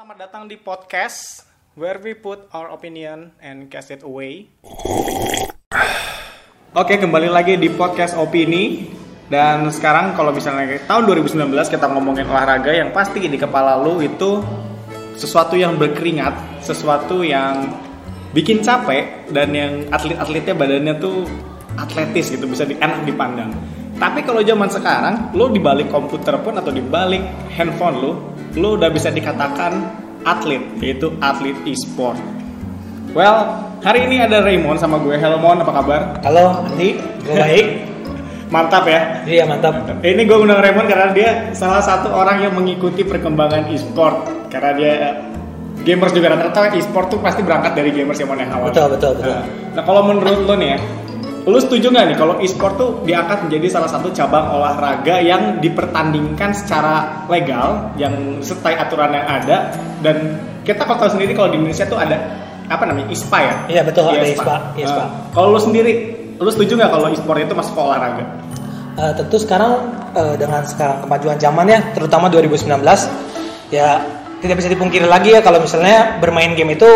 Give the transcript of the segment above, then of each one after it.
selamat datang di podcast where we put our opinion and cast it away. Oke, kembali lagi di podcast opini. Dan sekarang kalau misalnya tahun 2019 kita ngomongin olahraga yang pasti di kepala lu itu sesuatu yang berkeringat, sesuatu yang bikin capek dan yang atlet-atletnya badannya tuh atletis gitu bisa di, enak dipandang. Tapi kalau zaman sekarang, lo di balik komputer pun atau di balik handphone lo, lo udah bisa dikatakan atlet, yaitu atlet e-sport. Well, hari ini ada Raymond sama gue. Hello Mon, apa kabar? Halo Andi, gue baik. Mantap ya. Iya mantap. Ini gue undang Raymond karena dia salah satu orang yang mengikuti perkembangan e-sport. Karena dia eh, gamers juga rata-rata e-sport tuh pasti berangkat dari gamers yang mana yang awal. Betul betul betul. Nah, nah, kalau menurut lo nih ya, lo setuju nggak nih kalau e-sport tuh diangkat menjadi salah satu cabang olahraga yang dipertandingkan secara legal, yang sesuai aturan yang ada dan kita kalau tahu sendiri kalau di Indonesia tuh ada apa namanya ISPA ya? Iya, betul, ada ISPA. ISPA, ISPA. Nah, kalau lo sendiri, lo setuju nggak kalau e-sport itu masuk ke olahraga? Eh, tentu sekarang eh, dengan sekarang kemajuan zaman ya, terutama 2019, ya tidak bisa dipungkiri lagi ya kalau misalnya bermain game itu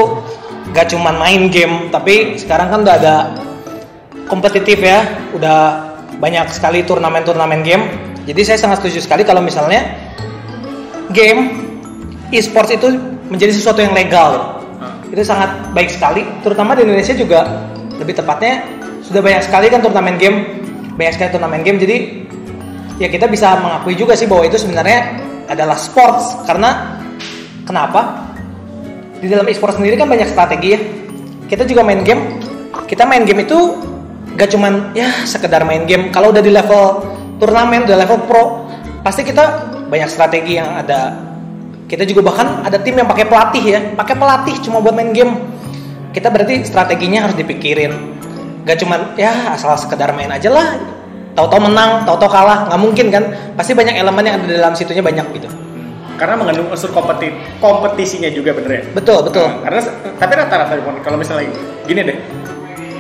gak cuman main game, tapi sekarang kan udah ada kompetitif ya, udah banyak sekali turnamen-turnamen game. Jadi saya sangat setuju sekali kalau misalnya game e-sports itu menjadi sesuatu yang legal. Itu sangat baik sekali, terutama di Indonesia juga lebih tepatnya sudah banyak sekali kan turnamen game, banyak sekali turnamen game. Jadi ya kita bisa mengakui juga sih bahwa itu sebenarnya adalah sports karena kenapa? Di dalam e-sport sendiri kan banyak strategi ya. Kita juga main game, kita main game itu gak cuman ya sekedar main game. Kalau udah di level turnamen, udah level pro, pasti kita banyak strategi yang ada. Kita juga bahkan ada tim yang pakai pelatih ya, pakai pelatih cuma buat main game. Kita berarti strateginya harus dipikirin. Gak cuman ya asal sekedar main aja lah. Tahu-tahu menang, tahu-tahu kalah, nggak mungkin kan? Pasti banyak elemen yang ada di dalam situnya banyak gitu. Karena mengandung unsur kompeti kompetisinya juga bener ya? Betul, betul. Nah, karena tapi rata-rata kalau misalnya gini deh,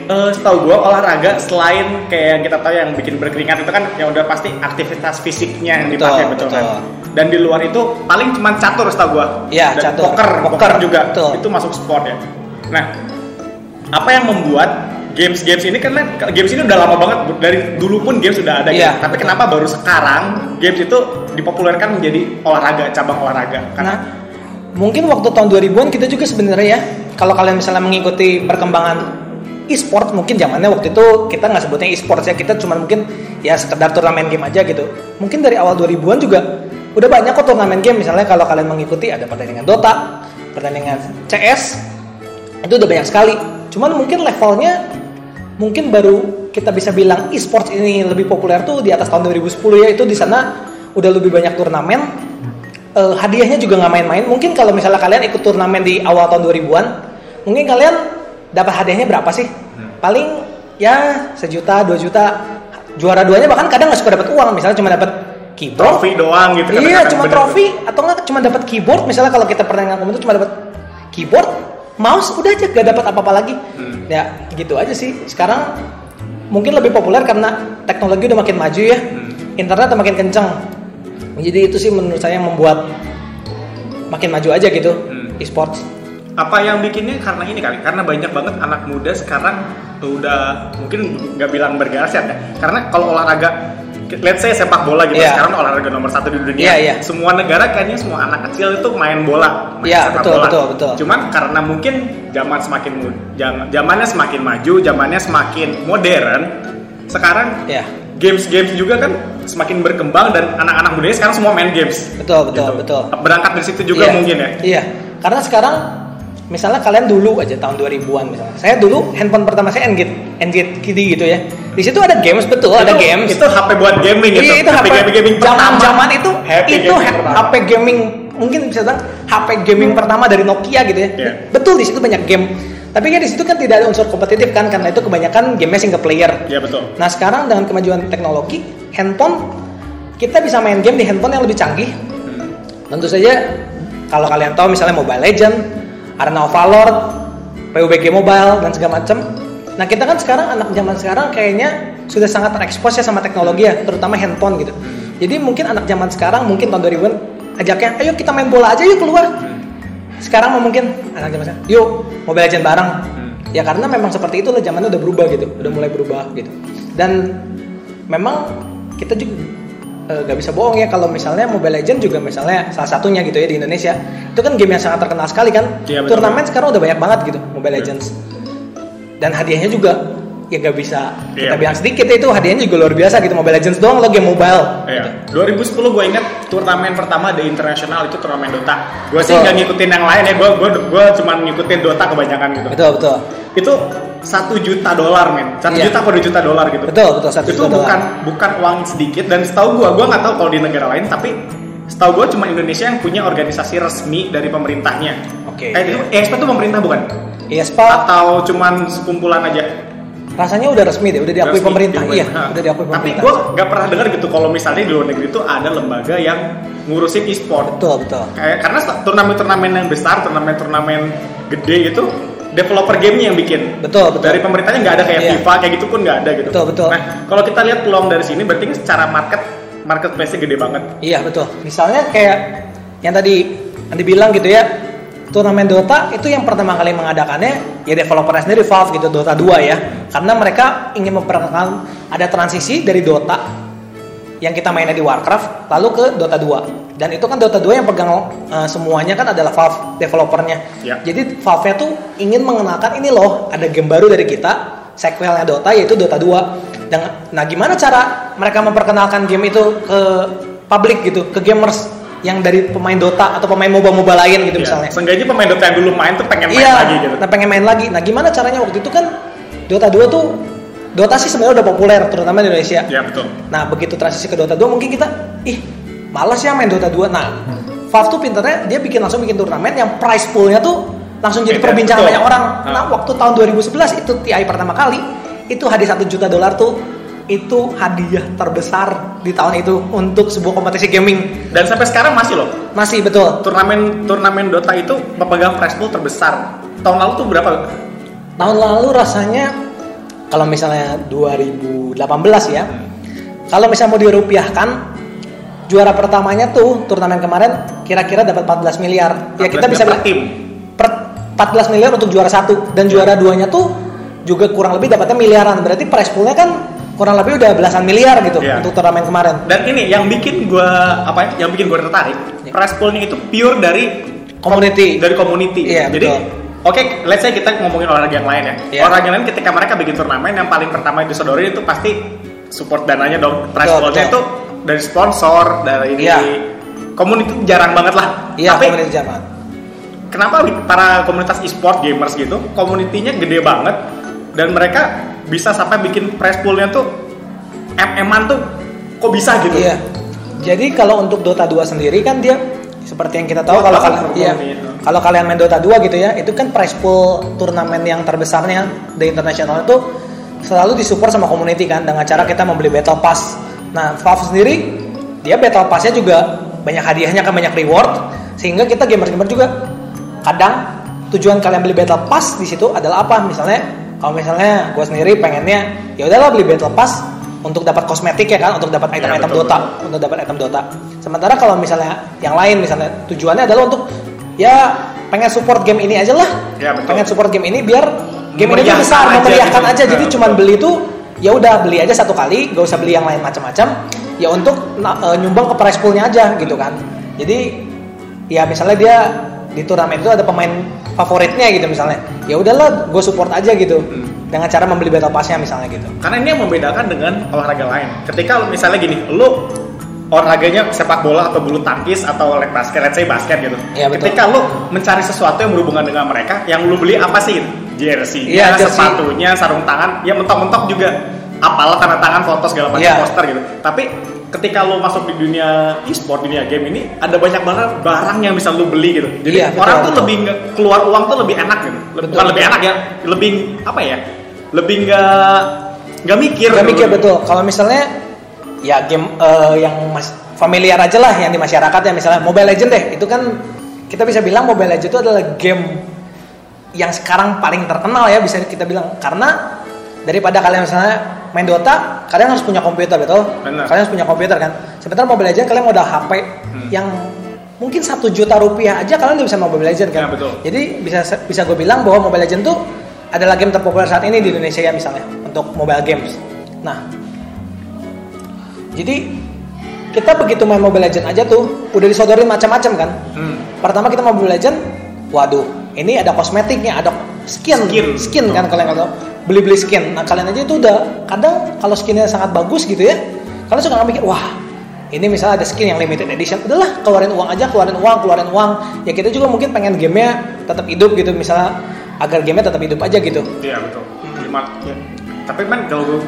eh setahu gua olahraga selain kayak yang kita tahu yang bikin berkeringat itu kan yang udah pasti aktivitas fisiknya yang Betul, dipakai betul, kan. betul. Dan di luar itu paling cuma catur setahu gua. Iya, Dan catur. Poker, Poker, poker juga betul. itu masuk sport ya. Nah, apa yang membuat games-games ini kan games ini udah lama banget dari dulu pun games sudah ada Iya, gitu. Tapi betul. kenapa baru sekarang games itu dipopulerkan menjadi olahraga, cabang olahraga? Karena Nah, mungkin waktu tahun 2000-an kita juga sebenarnya ya, kalau kalian misalnya mengikuti perkembangan e-sport, mungkin zamannya waktu itu kita nggak sebutnya e-sport ya, kita cuma mungkin ya sekedar turnamen game aja gitu. Mungkin dari awal 2000-an juga udah banyak kok turnamen game, misalnya kalau kalian mengikuti ada pertandingan Dota, pertandingan CS, itu udah banyak sekali. Cuman mungkin levelnya mungkin baru kita bisa bilang e-sports ini lebih populer tuh di atas tahun 2010 ya itu di sana udah lebih banyak turnamen Eh, hadiahnya juga nggak main-main mungkin kalau misalnya kalian ikut turnamen di awal tahun 2000-an mungkin kalian dapat hadiahnya berapa sih? Paling ya sejuta dua juta. Juara duanya bahkan kadang nggak suka dapat uang. Misalnya cuma dapat keyboard. Trofi doang gitu iya cuma bener. trofi. Atau nggak cuma dapat keyboard. Misalnya kalau kita pertandingan komputer cuma dapat keyboard mouse udah aja gak dapat apa-apa lagi. Hmm. ya gitu aja sih. Sekarang mungkin lebih populer karena teknologi udah makin maju ya. Hmm. internet udah makin kencang. Jadi itu sih menurut saya yang membuat makin maju aja gitu Hmm. e-sports apa yang bikinnya karena ini kali karena banyak banget anak muda sekarang udah mungkin nggak bilang bergeser ya karena kalau olahraga let's say sepak bola gitu Iya. sekarang olahraga nomor satu di dunia Iya, iya. semua negara kayaknya semua anak kecil itu main bola main Iya, sepak betul, bola. betul, betul. cuman karena mungkin zaman semakin zamannya semakin maju zamannya semakin modern sekarang ya games-games juga kan semakin berkembang dan anak-anak mudanya sekarang semua main games betul betul Gitu. betul berangkat dari situ juga Iya, mungkin ya Iya, karena sekarang misalnya kalian dulu aja tahun 2000-an misalnya. Saya dulu handphone pertama saya Engage Engage Kitty gitu ya. Di situ ada games betul, ada Itu- games. itu HP buat gaming gitu Iya, itu HP, gaming gaming zaman zaman itu HP itu gaming. HP gaming mungkin bisa bilang HP gaming pertama dari Nokia gitu ya. Iya. Betul di situ banyak game. Tapi kan di situ kan tidak ada unsur kompetitif kan karena itu kebanyakan gamenya single player. Iya betul. Nah sekarang dengan kemajuan teknologi, handphone kita bisa main game di handphone yang lebih canggih. Tentu saja kalau kalian tahu misalnya Mobile Legend, Arena of Valor, PUBG Mobile dan segala macam. Nah kita kan sekarang anak zaman sekarang kayaknya sudah sangat terekspos ya sama teknologi ya, terutama handphone gitu. Jadi mungkin anak zaman sekarang mungkin tahun 2000-an ajaknya, ayo kita main bola aja yuk keluar. sekarang mau mungkin anak zaman sekarang, yuk Mobile Legend bareng. Ya karena memang seperti itu lah zamannya udah berubah gitu, udah mulai berubah gitu. Dan memang kita juga eh, nggak bisa bohong ya kalau misalnya Mobile Legend juga misalnya salah satunya gitu ya di Indonesia itu kan game yang sangat terkenal sekali kan Iya, betul. turnamen sekarang udah banyak banget gitu Mobile Iya. Legends dan hadiahnya juga ya nggak bisa kita Iya. bilang sedikit ya, itu hadiahnya juga luar biasa gitu Mobile Legends doang lo game mobile Iya. 2010 gue inget turnamen pertama di internasional itu turnamen Dota. Gue sih nggak ngikutin yang lain ya. Gue gue gue cuma ngikutin Dota kebanyakan gitu. betul betul Itu satu juta dolar men. Satu Iya. juta apa dua juta dolar gitu. betul betul satu itu juta dolar. bukan bukan uang sedikit dan setahu gue gue nggak tahu kalau di negara lain tapi setahu gue cuma Indonesia yang punya organisasi resmi dari pemerintahnya. Oke. Eh, itu ESPN itu pemerintah bukan? ESPA Atau cuman sekumpulan aja? rasanya udah resmi deh udah diakui Resmi, pemerintah diakui. iya Ha. udah diakui Tapi pemerintah gue nggak pernah dengar gitu kalau misalnya di luar negeri itu ada lembaga yang ngurusin e-sport. betul betul Kayak karena turnamen-turnamen yang besar, turnamen-turnamen gede itu developer gamenya yang bikin. betul betul Dari pemerintahnya nggak ada kayak Iya. FIFA kayak gitu pun nggak ada gitu. Betul, betul. Nah kalau kita lihat peluang dari sini berarti secara market marketplace-nya gede banget. Iya betul. Misalnya kayak yang tadi Andi bilang gitu ya, turnamen Dota itu yang pertama kali mengadakannya ya developernya sendiri Valve gitu Dota 2 ya. Karena mereka ingin memperkenalkan ada transisi dari Dota yang kita mainnya di Warcraft lalu ke Dota 2. Dan itu kan Dota 2 yang pegang eh, semuanya kan adalah Valve developernya. Ya. Jadi Valve-nya tuh ingin mengenalkan ini loh, ada game baru dari kita, sequelnya Dota yaitu Dota 2. Dan nah gimana cara mereka memperkenalkan game itu ke publik gitu, ke gamers yang dari pemain Dota atau pemain MOBA-MOBA lain gitu Ya. misalnya. Seenggaknya pemain Dota yang dulu main tuh pengen main Iya, lagi gitu. nah pengen main lagi. Nah gimana caranya waktu itu kan Dota 2 tuh Dota sih sebenarnya udah populer terutama di Indonesia. Ya betul. Nah begitu transisi ke Dota 2 mungkin kita ih malas ya main Dota 2. Nah Valve tuh pinternya dia bikin langsung bikin turnamen yang prize poolnya tuh langsung jadi perbincangan banyak orang. Ah. Nah waktu tahun 2011 itu TI pertama kali itu hadiah satu juta dolar tuh itu hadiah terbesar di tahun itu untuk sebuah kompetisi gaming Dan sampai sekarang masih loh. masih betul Turnamen turnamen Dota itu pemegang prize pool terbesar. Tahun lalu tuh berapa? tahun lalu rasanya kalau misalnya 2018 ya kalau misalnya mau dirupiahkan juara pertamanya tuh turnamen kemarin kira-kira dapat 14 miliar ya kita 14 bisa bilang tim. per 14 miliar untuk juara satu dan juara duanya tuh juga kurang lebih dapatnya miliaran berarti prize poolnya kan kurang lebih udah belasan miliar gitu Iya. untuk turnamen kemarin Dan ini yang bikin gua apa ya? Yang bikin gua tertarik. Ya. Prize poolnya itu pure dari community dari community. Iya, Jadi betul. Oke, let's say kita ngomongin olahraga yang lain ya. Iya. Olahraga yang lain ketika mereka bikin turnamen yang paling pertama disodorin itu pasti support dananya dong. Prize poolnya itu dari sponsor, dari ini. Iya. Community jarang banget lah. iya Tapi community zaman kenapa para komunitas e-sport gamers gitu, komunitinya gede banget dan mereka bisa sampai bikin prize poolnya tuh MM-an tuh kok bisa gitu? Iya. Jadi kalau untuk Dota 2 sendiri kan dia seperti yang kita tahu Oh, kalau kalian tahu. kalau kalian main Dota 2 gitu ya, itu kan prize pool turnamen yang terbesarnya di internasional itu selalu disupport sama community kan dengan cara kita membeli battle pass. Nah, Valve sendiri dia battle passnya juga banyak hadiahnya kan banyak reward sehingga kita gamer-gamer juga kadang tujuan kalian beli battle pass di situ adalah apa? Misalnya kalau misalnya gue sendiri pengennya ya udahlah beli battle pass untuk dapat kosmetik ya kan, untuk dapat Ya, item-item betul, Dota, untuk dapat item Dota. Sementara kalau misalnya yang lain misalnya tujuannya adalah untuk ya pengen support game ini aja lah. Ya, betul. pengen support game ini biar game ini Memeriahkan besar, aja memeriahkan gitu. aja. Jadi Ya, cuman betul. beli tuh ya udah beli aja satu kali, gak usah beli yang lain macam-macam. Ya untuk eh, nyumbang ke prize poolnya aja gitu kan. Jadi ya misalnya dia di turnamen itu ada pemain favoritnya gitu misalnya. Ya udahlah, gue support aja gitu. Hmm. Dengan cara membeli battle passnya misalnya gitu. Karena ini yang membedakan dengan olahraga lain. Ketika misalnya gini, lu olahraganya sepak bola atau bulu tangkis atau leg basket, let's say basket gitu. Iya, betul. Ketika lu mencari sesuatu yang berhubungan dengan mereka, yang lu beli apa sih? Jersey, Iya, jersey. sepatunya, sarung tangan, ya mentok-mentok juga apalah tanda tangan foto segala macam Iya. poster gitu. Tapi ketika lu masuk di dunia e-sport, dunia game ini ada banyak banget barang yang bisa lu beli gitu. Jadi Iya, betul, orang tuh betul. lebih nge- keluar uang tuh lebih enak gitu. Betul, Bukan lebih betul. enak ya, lebih apa ya? Lebih nggak nggak mikir. Gak gitu. mikir betul. Kalau misalnya ya game eh, yang mas familiar aja lah yang di masyarakat ya misalnya Mobile Legend deh itu kan kita bisa bilang Mobile Legend itu adalah game yang sekarang paling terkenal ya bisa kita bilang karena daripada kalian misalnya main Dota kalian harus punya komputer betul Benar. kalian harus punya komputer kan sementara Mobile Legend kalian modal HP Hmm. yang mungkin satu juta rupiah aja kalian udah bisa main Mobile Legend kan Ya, betul. jadi bisa bisa gue bilang bahwa Mobile Legend tuh adalah game terpopuler saat ini di Indonesia ya misalnya untuk mobile games nah jadi kita begitu main Mobile Legend aja tuh udah disodorin macam-macam kan Hmm. pertama kita Mobile Legend waduh ini ada kosmetiknya ada skin Skin. skin kan kalian kalau beli beli skin nah kalian aja itu udah kadang kalau skinnya sangat bagus gitu ya kalian suka nggak mikir wah ini misalnya ada skin yang limited edition udahlah keluarin uang aja keluarin uang keluarin uang ya kita juga mungkin pengen gamenya tetap hidup gitu misalnya agar gamenya tetap hidup aja gitu Iya betul. Ya. Tapi man kalau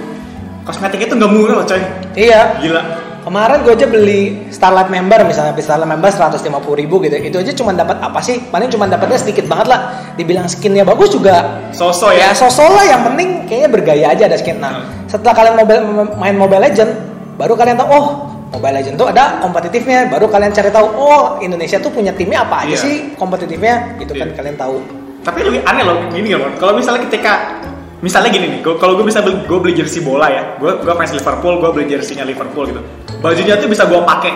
kosmetik itu nggak murah loh coy. iya Gila. Kemarin gue aja beli Starlight member misalnya Starlight member 150 ribu gitu. Itu aja cuma dapat apa sih? Paling cuma dapatnya sedikit banget lah. Dibilang skinnya bagus juga. Sosok ya? Ya. sosok lah. Yang penting kayaknya bergaya aja ada skin. Nah setelah kalian mobile, main Mobile Legend baru kalian tahu oh Mobile Legend tuh ada kompetitifnya. Baru kalian cari tahu oh Indonesia tuh punya timnya apa aja Iya. sih kompetitifnya? Itu kan Iya. kalian tahu. Tapi lebih aneh loh gini kan. Kalau misalnya ketika misalnya gini nih, kalau gue bisa beli, gue beli jersey bola ya, gue gue fans Liverpool, gue beli jerseynya Liverpool gitu. Bajunya tuh bisa gue pakai,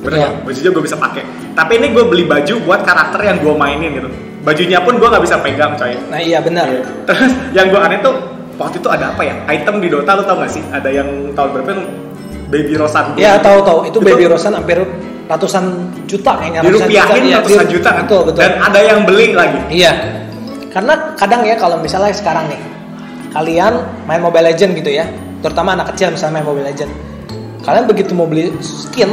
bener Iya. nggak? Bajunya gue bisa pakai. Tapi ini gue beli baju buat karakter yang gue mainin gitu. Bajunya pun gue nggak bisa pegang coy. nah iya benar Terus yang gue aneh tuh waktu itu ada apa ya? Item di Dota lo tau gak sih? Ada yang tahun berapa yang Baby Rosan ya tahu tahu itu Itu- Baby Rosan hampir ratusan juta kayaknya dirupiahin iya, ratusan di- juta kan? betul betul Dan ada yang beli lagi. Iya. Karena kadang ya kalau misalnya sekarang nih kalian main Mobile Legend gitu ya, terutama anak kecil misalnya main Mobile Legend. Kalian begitu mau beli skin,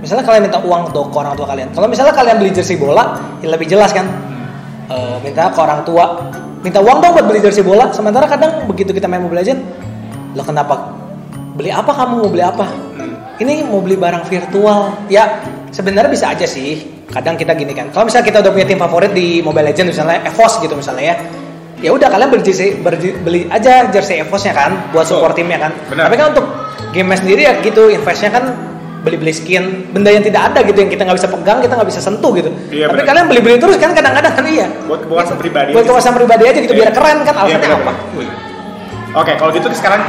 misalnya kalian minta uang ke orang tua kalian. Kalau misalnya kalian beli jersey bola, ya lebih jelas kan. Eh, minta ke orang tua, minta uang dong buat beli jersey bola. Sementara kadang begitu kita main Mobile Legend, lo kenapa beli apa kamu mau beli apa? Ini mau beli barang virtual. Ya, sebenarnya bisa aja sih. Kadang kita gini kan. Kalau misalnya kita udah punya tim favorit di Mobile Legends misalnya EVOS gitu misalnya ya. Ya udah kalian beli jersey beli aja jersey EVOS-nya kan buat support timnya kan. Benar. Tapi kan untuk game sendiri ya gitu investnya kan beli-beli skin benda yang tidak ada gitu yang kita nggak bisa pegang kita nggak bisa sentuh gitu Iya, tapi benar. kalian beli-beli terus kan kadang-kadang kan iya Buat kepuasan pribadi. buat kepuasan pribadi aja gitu biar Iya. keren kan Iya, alasannya benar, apa. Oke, kalau gitu sekarang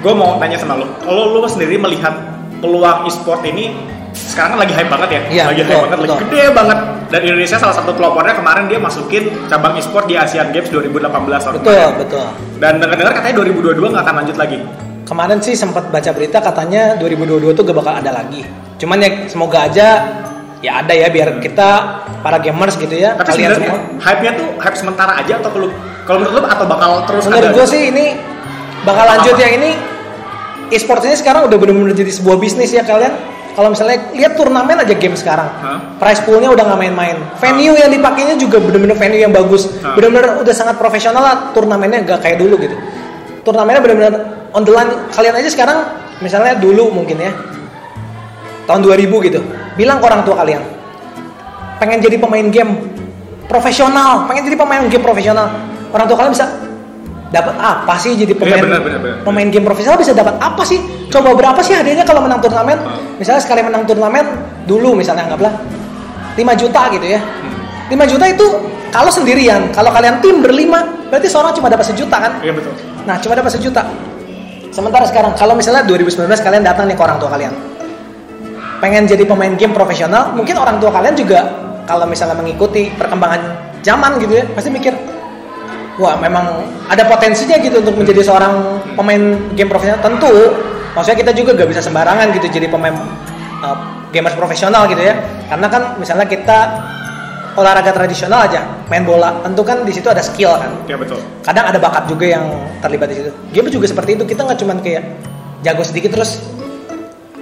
gue mau nanya sama lo. Kalau lo sendiri melihat peluang e-sport ini sekarang kan lagi hype banget ya, Iya, lagi betul, hype banget, lagi betul. gede banget. Dan Indonesia salah satu pelopornya kemarin dia masukin cabang e-sport di Asian Games 2018 tahun betul kemarin. betul Dan dengar-dengar katanya 2022 nggak akan lanjut lagi. kemarin sih sempat baca berita katanya 2022 tuh gak bakal ada lagi cuman ya semoga aja ya ada ya biar kita para gamers gitu ya Tapi kalian semua hype-nya tuh hype sementara aja atau kalau kalau menurut lo atau bakal terus menurut ada? gue sih ini bakal Apa? lanjut ya ini e-sports ini sekarang udah benar-benar jadi sebuah bisnis ya kalian kalau misalnya lihat turnamen aja game sekarang. Hah? prize poolnya udah nggak main-main. Venue yang dipakainya juga benar-benar venue yang bagus. Hah? benar-benar udah sangat profesional lah. Turnamennya gak kayak dulu gitu. Turnamennya benar-benar on the line. Kalian aja sekarang misalnya dulu mungkin ya tahun 2000 gitu bilang ke orang tua kalian pengen jadi pemain game profesional pengen jadi pemain game profesional. Orang tua kalian bisa dapat apa sih jadi pemain Iya, benar, benar, benar. pemain game profesional bisa dapat apa sih coba berapa sih hadiahnya kalau menang turnamen Hmm. misalnya sekali menang turnamen dulu misalnya anggaplah 5 juta gitu ya Hmm. 5 juta itu kalau sendirian kalau kalian tim berlima berarti seorang cuma dapat sejuta kan Iya betul. Nah, cuma dapat sejuta. Sementara sekarang, kalau misalnya 2019 kalian datang nih ke orang tua kalian, pengen jadi pemain game profesional, mungkin orang tua kalian juga kalau misalnya mengikuti perkembangan zaman gitu ya, pasti mikir, wah memang ada potensinya gitu untuk menjadi seorang pemain game profesional. Tentu, maksudnya kita juga gak bisa sembarangan gitu jadi pemain uh, gamers profesional gitu ya, karena kan misalnya kita olahraga tradisional aja, main bola, tentu kan di situ ada skill kan Iya betul. kadang ada bakat juga yang terlibat di situ. Game juga seperti itu. Kita nggak cuman kayak jago sedikit terus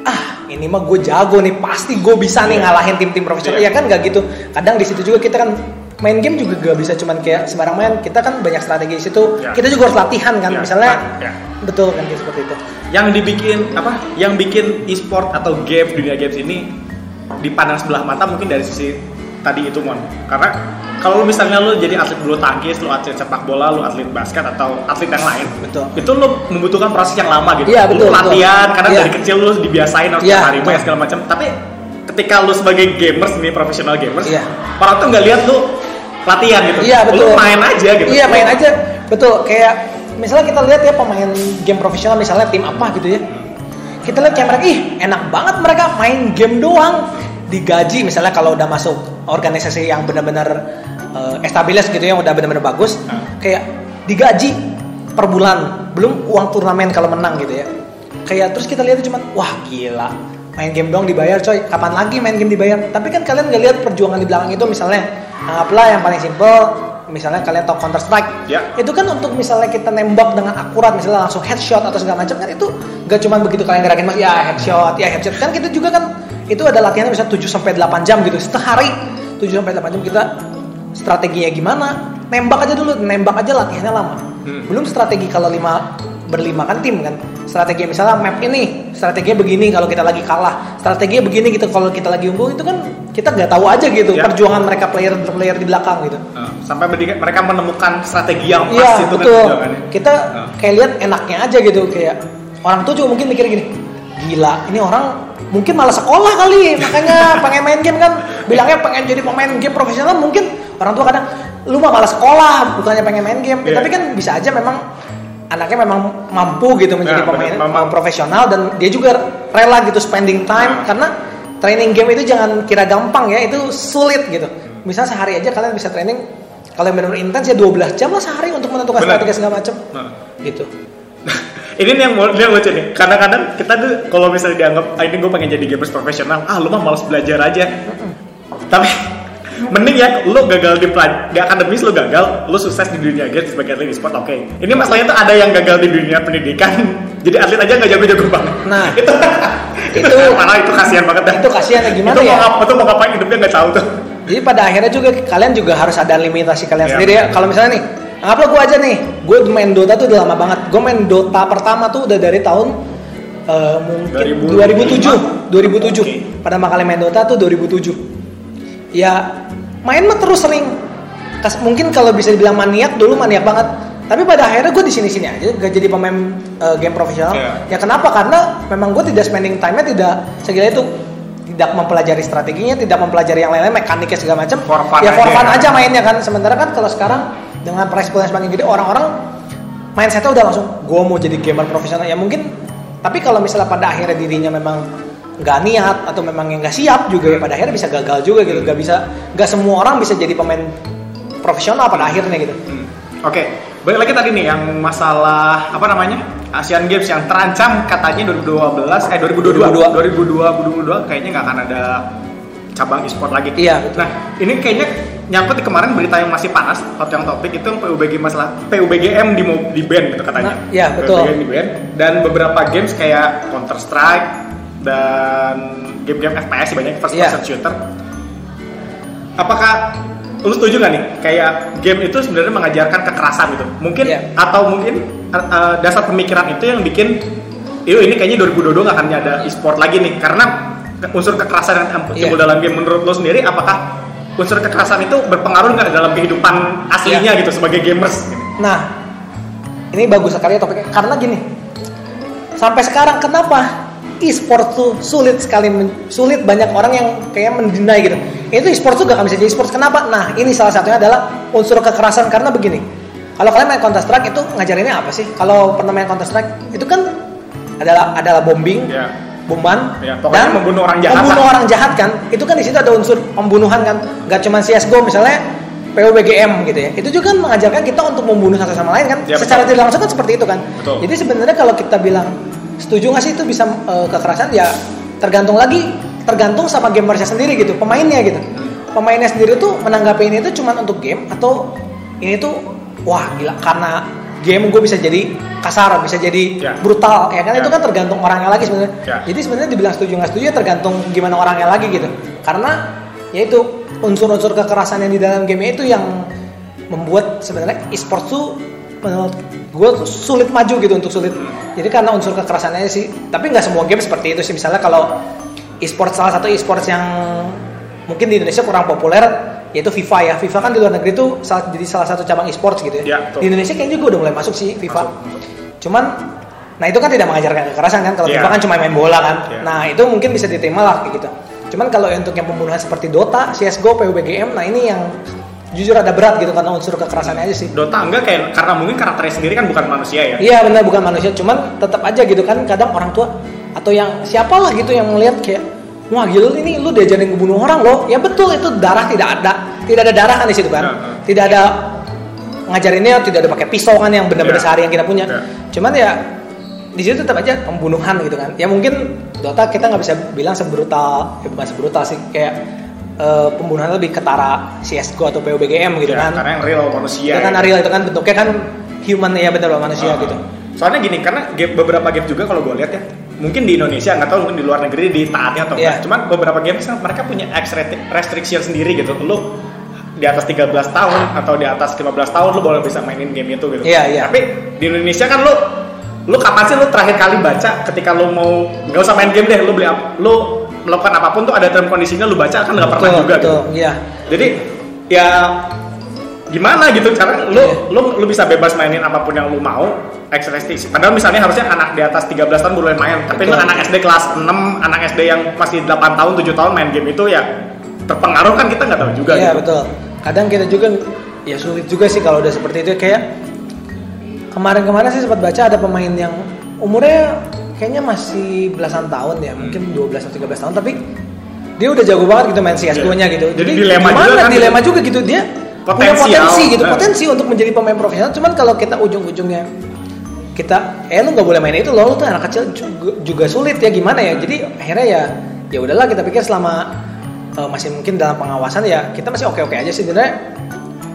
ah ini mah gue jago nih pasti gue bisa nih Iya. ngalahin tim-tim profesional. Iya. Ya kan nggak gitu. Kadang di situ juga kita kan main game juga gak bisa cuman kayak sembarang main. Kita kan banyak strategi di situ. Iya. Kita juga harus latihan kan. Iya. Misalnya Iya. betul kan seperti itu. Yang dibikin apa? Yang bikin e-sport atau games dunia games ini dipandang sebelah mata mungkin dari sisi tadi itu mon. Karena kalau lu misalnya lu jadi atlet bulu tangkis, lu atlet sepak bola, lu atlet basket atau atlet yang lain, Betul. itu lu membutuhkan proses yang lama gitu. Iya, betul, Lu latihan, betul. karena Iya. dari kecil lu dibiasain harus Iya, tiap hari betul. segala macam. Tapi ketika lu sebagai gamers nih profesional gamers, Iya. orang tuh nggak lihat lu latihan gitu. Iya betul. Lu main aja gitu. Iya main aja. Betul. Kayak misalnya kita lihat ya pemain game profesional misalnya tim apa gitu ya. Kita lihat kayak mereka ih enak banget mereka main game doang. digaji misalnya kalau udah masuk organisasi yang benar-benar uh, established gitu yang udah benar-benar bagus Ah. kayak digaji per bulan belum uang turnamen kalau menang gitu ya kayak terus kita lihat cuma wah gila main game dong dibayar coy. Kapan lagi main game dibayar? Tapi kan kalian nggak lihat perjuangan di belakang itu misalnya anggaplah yang paling simple misalnya kalian tahu Counter Strike Ya. itu kan untuk misalnya kita nembak dengan akurat misalnya langsung headshot atau segala macam kan itu gak cuma begitu kalian gerakin ya headshot ya headshot. Kan kita juga kan itu ada latihannya bisa 7 sampai 8 jam gitu sehari 7 sampai 8 jam kita strateginya gimana? Nembak aja dulu nembak aja latihannya lama. Hmm. belum strategi kalau lima berlima kan tim kan strategi misalnya map ini strateginya begini kalau kita lagi kalah strateginya begini gitu kalau kita lagi unggul itu kan kita nggak tahu aja gitu Ya. perjuangan mereka player player di belakang gitu Uh, sampai mereka menemukan strategi yang pas Iya itu kan betul. perjuangannya. kita Ah. kayak lihat enaknya aja gitu kayak orang tua juga mungkin mikir gini, gila ini orang mungkin malah sekolah kali makanya pengen main game kan bilangnya pengen jadi pemain game profesional mungkin orang tua kadang lu mah malah sekolah bukannya pengen main game Ya, Iya. tapi kan bisa aja memang anaknya memang mampu gitu menjadi Nah, pemain bener, memang. profesional dan dia juga rela gitu spending time Nah. karena training game itu jangan kira gampang ya itu sulit gitu misal sehari aja kalian bisa training kalau yang benar-benar intens ya 12 jam lah sehari untuk menentukan Benar. strategi segala macam Nah. gitu ini nih yang mau yang lucu nih kadang-kadang kita tuh kalau misalnya dianggap ah, ini gue pengen jadi gamers profesional ah lu mah malas belajar aja tapi mending ya lu gagal di pelaj- di akademis lu gagal lu sukses di dunia game sebagai atlet e-sport oke. Ini masalahnya tuh ada yang gagal di dunia pendidikan. Jadi atlet aja nggak jago-jago banget. Nah. itu Itu- mana itu kasihan banget dah. itu kasihan ya gimana itu ya? mau, itu mau ngapain? Hidupnya nggak tahu tuh. Jadi pada akhirnya juga kalian juga harus ada limitasi kalian Iya. sendiri ya. Kalau misalnya nih anggaplah gue aja nih gue main Dota tuh udah lama banget. Gue main Dota pertama tuh udah dari tahun eh, mungkin 2005. 2007 2007 Oke. pada kali main Dota tuh 2007 ya main mah terus sering. Mungkin kalau bisa dibilang maniak dulu maniak banget. Tapi pada akhirnya gue di sini sini aja gak jadi pemain eh, game profesional. Iya. ya kenapa? Karena memang gue tidak spending time nya tidak segila itu. Tidak mempelajari strateginya tidak mempelajari yang lain-lain mekaniknya segala macam. For fun ya for aja fun ya. aja mainnya kan. Sementara kan kalau sekarang dengan price pool yang semakin gede orang-orang mindsetnya udah langsung gue mau jadi gamer profesional. Ya mungkin tapi kalau misalnya pada akhirnya dirinya memang nggak niat atau memang yang nggak siap juga ya pada akhirnya bisa gagal juga gitu nggak bisa nggak semua orang bisa jadi pemain profesional pada akhirnya gitu Hmm. Oke, balik lagi tadi nih yang masalah apa namanya Asian Games yang terancam katanya 2012 eh 2022 2022 2022 kayaknya nggak akan ada cabang e-sport lagi. Iya, betul. Nah ini kayaknya nyangkut di kemarin berita yang masih panas hot yang topik itu yang PUBG masalah PUBGM di di ban gitu katanya. Nah, iya, betul. PUBGM di ban dan beberapa games kayak Counter Strike dan game-game FPS banyak first Iya. person shooter. Apakah lu setuju gak nih kayak game itu sebenarnya mengajarkan kekerasan gitu mungkin Iya. atau mungkin uh, dasar pemikiran itu yang bikin Iyo ini kayaknya 2022 gak akan ada e-sport lagi nih karena unsur kekerasan yang timbul Iya. dalam game menurut lo sendiri apakah unsur kekerasan itu berpengaruh nggak dalam kehidupan aslinya Iya. gitu sebagai gamers gitu? Nah, ini bagus sekali ya topiknya karena gini. Sampai sekarang kenapa e-sport tuh sulit sekali sulit banyak orang yang kayak mendinai gitu. Itu e-sport tuh gak akan bisa jadi e-sport. Kenapa? Nah, ini salah satunya adalah unsur kekerasan karena begini. Kalau kalian main Counter Strike itu ngajarinnya apa sih? Kalau pernah main Counter Strike itu kan adalah adalah bombing, Ya. bomban, Ya, pokoknya membunuh orang jahat membunuh orang jahat kan. Itu kan di situ ada unsur pembunuhan kan. Gak cuma CS:GO misalnya PUBGM gitu ya. Itu juga kan mengajarkan kita untuk membunuh satu sama lain kan. Ya, Secara tidak langsung kan seperti itu kan. Betul. Jadi sebenarnya kalau kita bilang setuju nggak sih itu bisa eh, kekerasan ya tergantung lagi tergantung sama gamersnya sendiri gitu, pemainnya gitu. Pemainnya sendiri tuh menanggapi ini tuh cuma untuk game atau ini tuh wah gila karena game gue bisa jadi kasar, bisa jadi Ya. brutal ya kan Ya. itu kan tergantung orangnya lagi sebenarnya. Ya. Jadi sebenarnya dibilang setuju nggak setuju ya tergantung gimana orangnya lagi gitu. Karena yaitu unsur-unsur kekerasan yang di dalam game itu yang membuat sebenarnya e-sport tuh menurut gue sulit maju gitu untuk sulit. Jadi karena unsur kekerasannya sih. Tapi nggak semua game seperti itu sih. Misalnya kalau e-sport salah satu e-sport yang mungkin di Indonesia kurang populer yaitu FIFA ya. FIFA kan di luar negeri tuh salah, jadi salah satu cabang e-sports gitu Ya, ya. betul. di Indonesia kayaknya juga udah mulai masuk sih FIFA. Cuman nah itu kan tidak mengajarkan kekerasan kan kalau Ya. FIFA kan cuma main bola kan. Ya. Nah, itu mungkin bisa diterima lah kayak gitu. Cuman kalau untuk yang pembunuhan seperti Dota, CS:GO, PUBGM, nah ini yang jujur ada berat gitu karena unsur kekerasannya aja sih. Dota enggak kayak karena mungkin karakternya sendiri kan bukan manusia ya Iya benar bukan manusia, cuman tetap aja gitu kan kadang orang tua atau yang siapalah gitu yang melihat kayak wah gila ini lu diajarin ngebunuh orang loh ya betul itu darah tidak ada tidak ada darah kan di situ kan Ya, ya. tidak ada ngajarinnya tidak ada pakai pisau kan yang benar-benar Ya. sehari yang kita punya Ya. cuman ya di situ tetap aja pembunuhan gitu kan ya mungkin Dota kita nggak bisa bilang sebrutal ya bukan sebrutal sih kayak eh, pembunuhan lebih ketara CSGO atau PUBGM gitu Ya, kan karena yang real manusia itu kan ya. real itu kan bentuknya kan human ya betul loh manusia Ah. gitu Soalnya gini, karena game, beberapa game juga kalau gue lihat ya, mungkin di Indonesia nggak tahu mungkin di luar negeri ditaati atau Iya. enggak. Cuman beberapa game kan mereka punya X restriction sendiri gitu. Lu di atas 13 tahun atau di atas 15 tahun lu boleh bisa mainin game itu gitu. Iya, iya. Tapi di Indonesia kan lu lu kapan sih lu terakhir kali baca ketika lu mau nggak usah main game deh, lu beli lu melakukan apa pun tuh ada term kondisinya lu baca kan nggak pernah juga betul gitu. iya Jadi ya gimana gitu cara lu Iya. lu lu bisa bebas mainin apa pun yang lu mau restriksi. Padahal misalnya harusnya anak di atas 13 tahun boleh main, tapi lu Betul. anak SD kelas 6, anak SD yang masih 8 tahun, 7 tahun main game itu ya terpengaruh kan kita nggak tahu juga iya gitu. betul kadang kita juga ya sulit juga sih kalau udah seperti itu kayak kemarin-kemarin sih sempat baca ada pemain yang umurnya kayaknya masih belasan tahun ya mungkin 12 atau 13 tahun tapi dia udah jago banget gitu main CSGO-nya Iya. gitu. Jadi dilema gimana juga kan? dilema juga gitu dia punya potensi gitu Nah. potensi untuk menjadi pemain profesional. Cuman kalau kita ujung-ujungnya kita eh lu nggak boleh main itu loh lu tuh anak kecil juga, juga sulit ya gimana ya? Jadi akhirnya ya ya udahlah kita pikir selama eh, masih mungkin dalam pengawasan ya kita masih oke oke aja sih sebenarnya.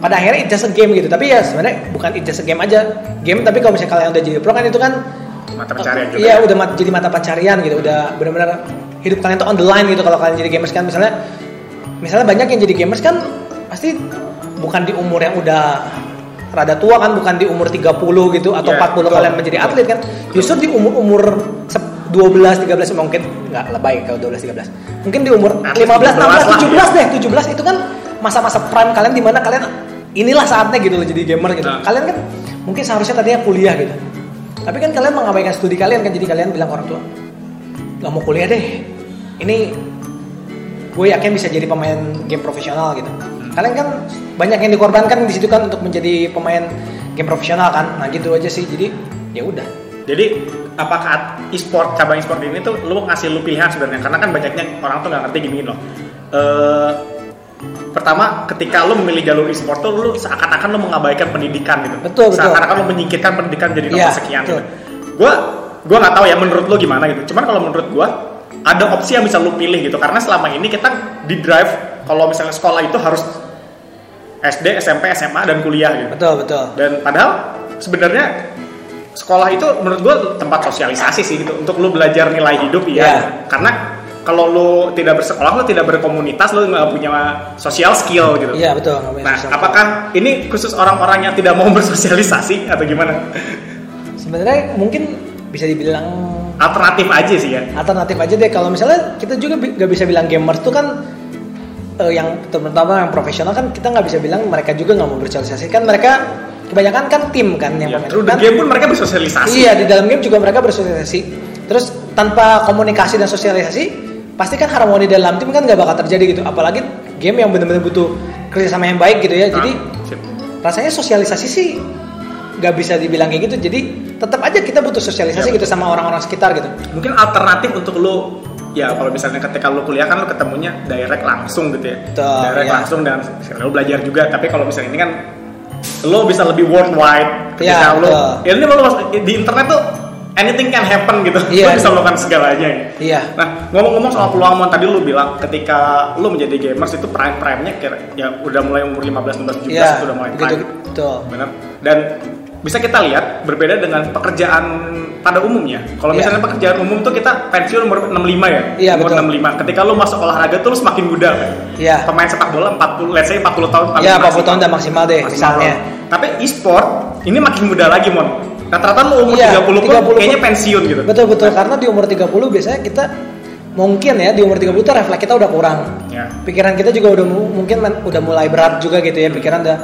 Pada akhirnya it's just a game gitu tapi ya sebenarnya bukan it's just a game aja. Game tapi kalau misalnya kalian udah jadi pro kan itu kan Mata pencarian juga. iya udah mat- jadi mata pencarian gitu. Udah benar-benar hidup kalian tuh on the line gitu kalau kalian jadi gamers kan. Misalnya misalnya banyak yang jadi gamers kan pasti bukan di umur yang udah rada tua kan bukan di umur 30 gitu atau Iya, 40 betul. kalian menjadi atlet kan. Justru di umur-umur sep- 12 13 mungkin nggak lebay kalau 12 13 mungkin di umur At 15 least 16 17 lah, deh 17 itu kan masa-masa prime kalian di mana kalian inilah saatnya gitu loh jadi gamer gitu. Nah. kalian kan mungkin seharusnya tadinya kuliah gitu tapi kan kalian mengabaikan studi kalian kan jadi kalian bilang orang tua nggak mau kuliah deh. Ini gue yakin bisa jadi pemain game profesional gitu. Kalian kan banyak yang dikorbankan di situ kan untuk menjadi pemain game profesional kan? Nah gitu aja sih. Jadi ya udah. Jadi apakah e-sport cabang e-sport ini tuh lu ngasih lu pilihan sebenarnya. Karena kan banyaknya orang tuh nggak ngerti gini loh. Eh pertama ketika lu memilih jalur e-sport tuh lu seakan-akan lu mengabaikan pendidikan gitu. Betul, betul. Seakan-akan lu menyingkirkan pendidikan jadi nomor Iya, sekian betul. gitu. Gua gua nggak tahu ya menurut lu gimana gitu. Cuman kalau menurut gua ada opsi yang bisa lu pilih gitu karena selama ini kita di drive kalau misalnya sekolah itu harus SD, SMP, SMA dan kuliah gitu. betul betul Dan padahal sebenarnya sekolah itu menurut gue tempat sosialisasi sih gitu untuk lu belajar nilai hidup. Ya. Karena kalau lu tidak bersekolah, lu tidak berkomunitas, lu nggak punya social skill gitu. iya betul Nah, apakah ini khusus orang-orang yang tidak mau bersosialisasi atau gimana? sebenarnya mungkin bisa dibilang Alternatif aja sih ya. alternatif aja deh kalau misalnya kita juga nggak bisa bilang gamers tuh kan eh, yang terutama yang profesional kan kita nggak bisa bilang mereka juga nggak mau bersosialisasi kan mereka kebanyakan kan tim kan yang Ya, terus di game pun mereka bersosialisasi. iya di dalam game juga mereka bersosialisasi terus tanpa komunikasi dan sosialisasi pasti kan harmoni dalam tim kan nggak bakal terjadi gitu. Apalagi game yang benar-benar butuh kerjasama yang baik gitu ya. Nah, jadi sip. rasanya sosialisasi sih nggak bisa dibilang kayak gitu. Jadi tetap aja kita butuh sosialisasi Ya, gitu sama orang-orang sekitar gitu. Mungkin alternatif untuk lu ya kalau misalnya ketika lu kuliah kan lu ketemunya direct langsung gitu ya. Betul, direct ya. langsung dan lu belajar juga. Tapi kalau misalnya ini kan lu bisa lebih worldwide ketika Ya, betul. ya ini lu di internet tuh anything can happen gitu Iya. lu bisa melakukan segalanya ya. iya Nah, ngomong-ngomong soal peluang Mon, tadi lu bilang ketika lu menjadi gamers itu prime prime-nya kira ya udah mulai umur 15 16 17 iya itu udah mulai begitu prime. betul Benar. Dan bisa kita lihat berbeda dengan pekerjaan pada umumnya. Kalau Iya. misalnya pekerjaan umum tuh kita pensiun umur 65 ya. Iya, umur betul. 65. Ketika lu masuk olahraga tuh lu semakin muda kan. Iya. Pemain sepak bola 40 let's say 40 tahun paling Iya, 40 maksimal. tahun udah maksimal deh, Maksimal misalnya. banget. Tapi e-sport ini makin muda lagi, Mon. Rata-rata lu umur Iya, 30 pun 30 pun. kayaknya pensiun gitu. betul betul. Karena di umur 30 biasanya kita mungkin ya di umur 30 tuh refleks kita udah kurang. Ya. pikiran kita juga udah mu- mungkin udah mulai berat juga gitu ya. Pikiran udah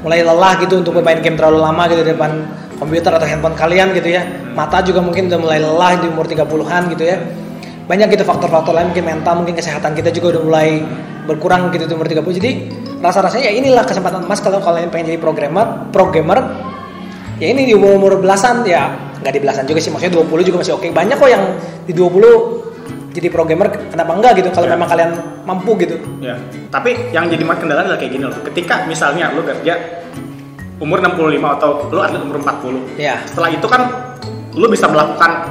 mulai lelah gitu untuk bermain game terlalu lama gitu di depan komputer atau handphone kalian gitu ya. Mata juga mungkin udah mulai lelah di umur 30-an gitu ya. Banyak gitu faktor-faktor lain mungkin mental mungkin kesehatan kita juga udah mulai berkurang gitu di umur 30 jadi rasa-rasanya ya inilah kesempatan emas kalau kalian pengen jadi programmer programmer ya ini di umur umur belasan ya nggak di belasan juga sih maksudnya 20 juga masih oke banyak kok yang di 20 jadi pro gamer kenapa enggak gitu kalau Ya. memang kalian mampu gitu Ya, tapi yang jadi kendala adalah kayak gini loh. Ketika misalnya lu kerja umur 65 atau lu atlet umur 40. ya Setelah itu kan lu bisa melakukan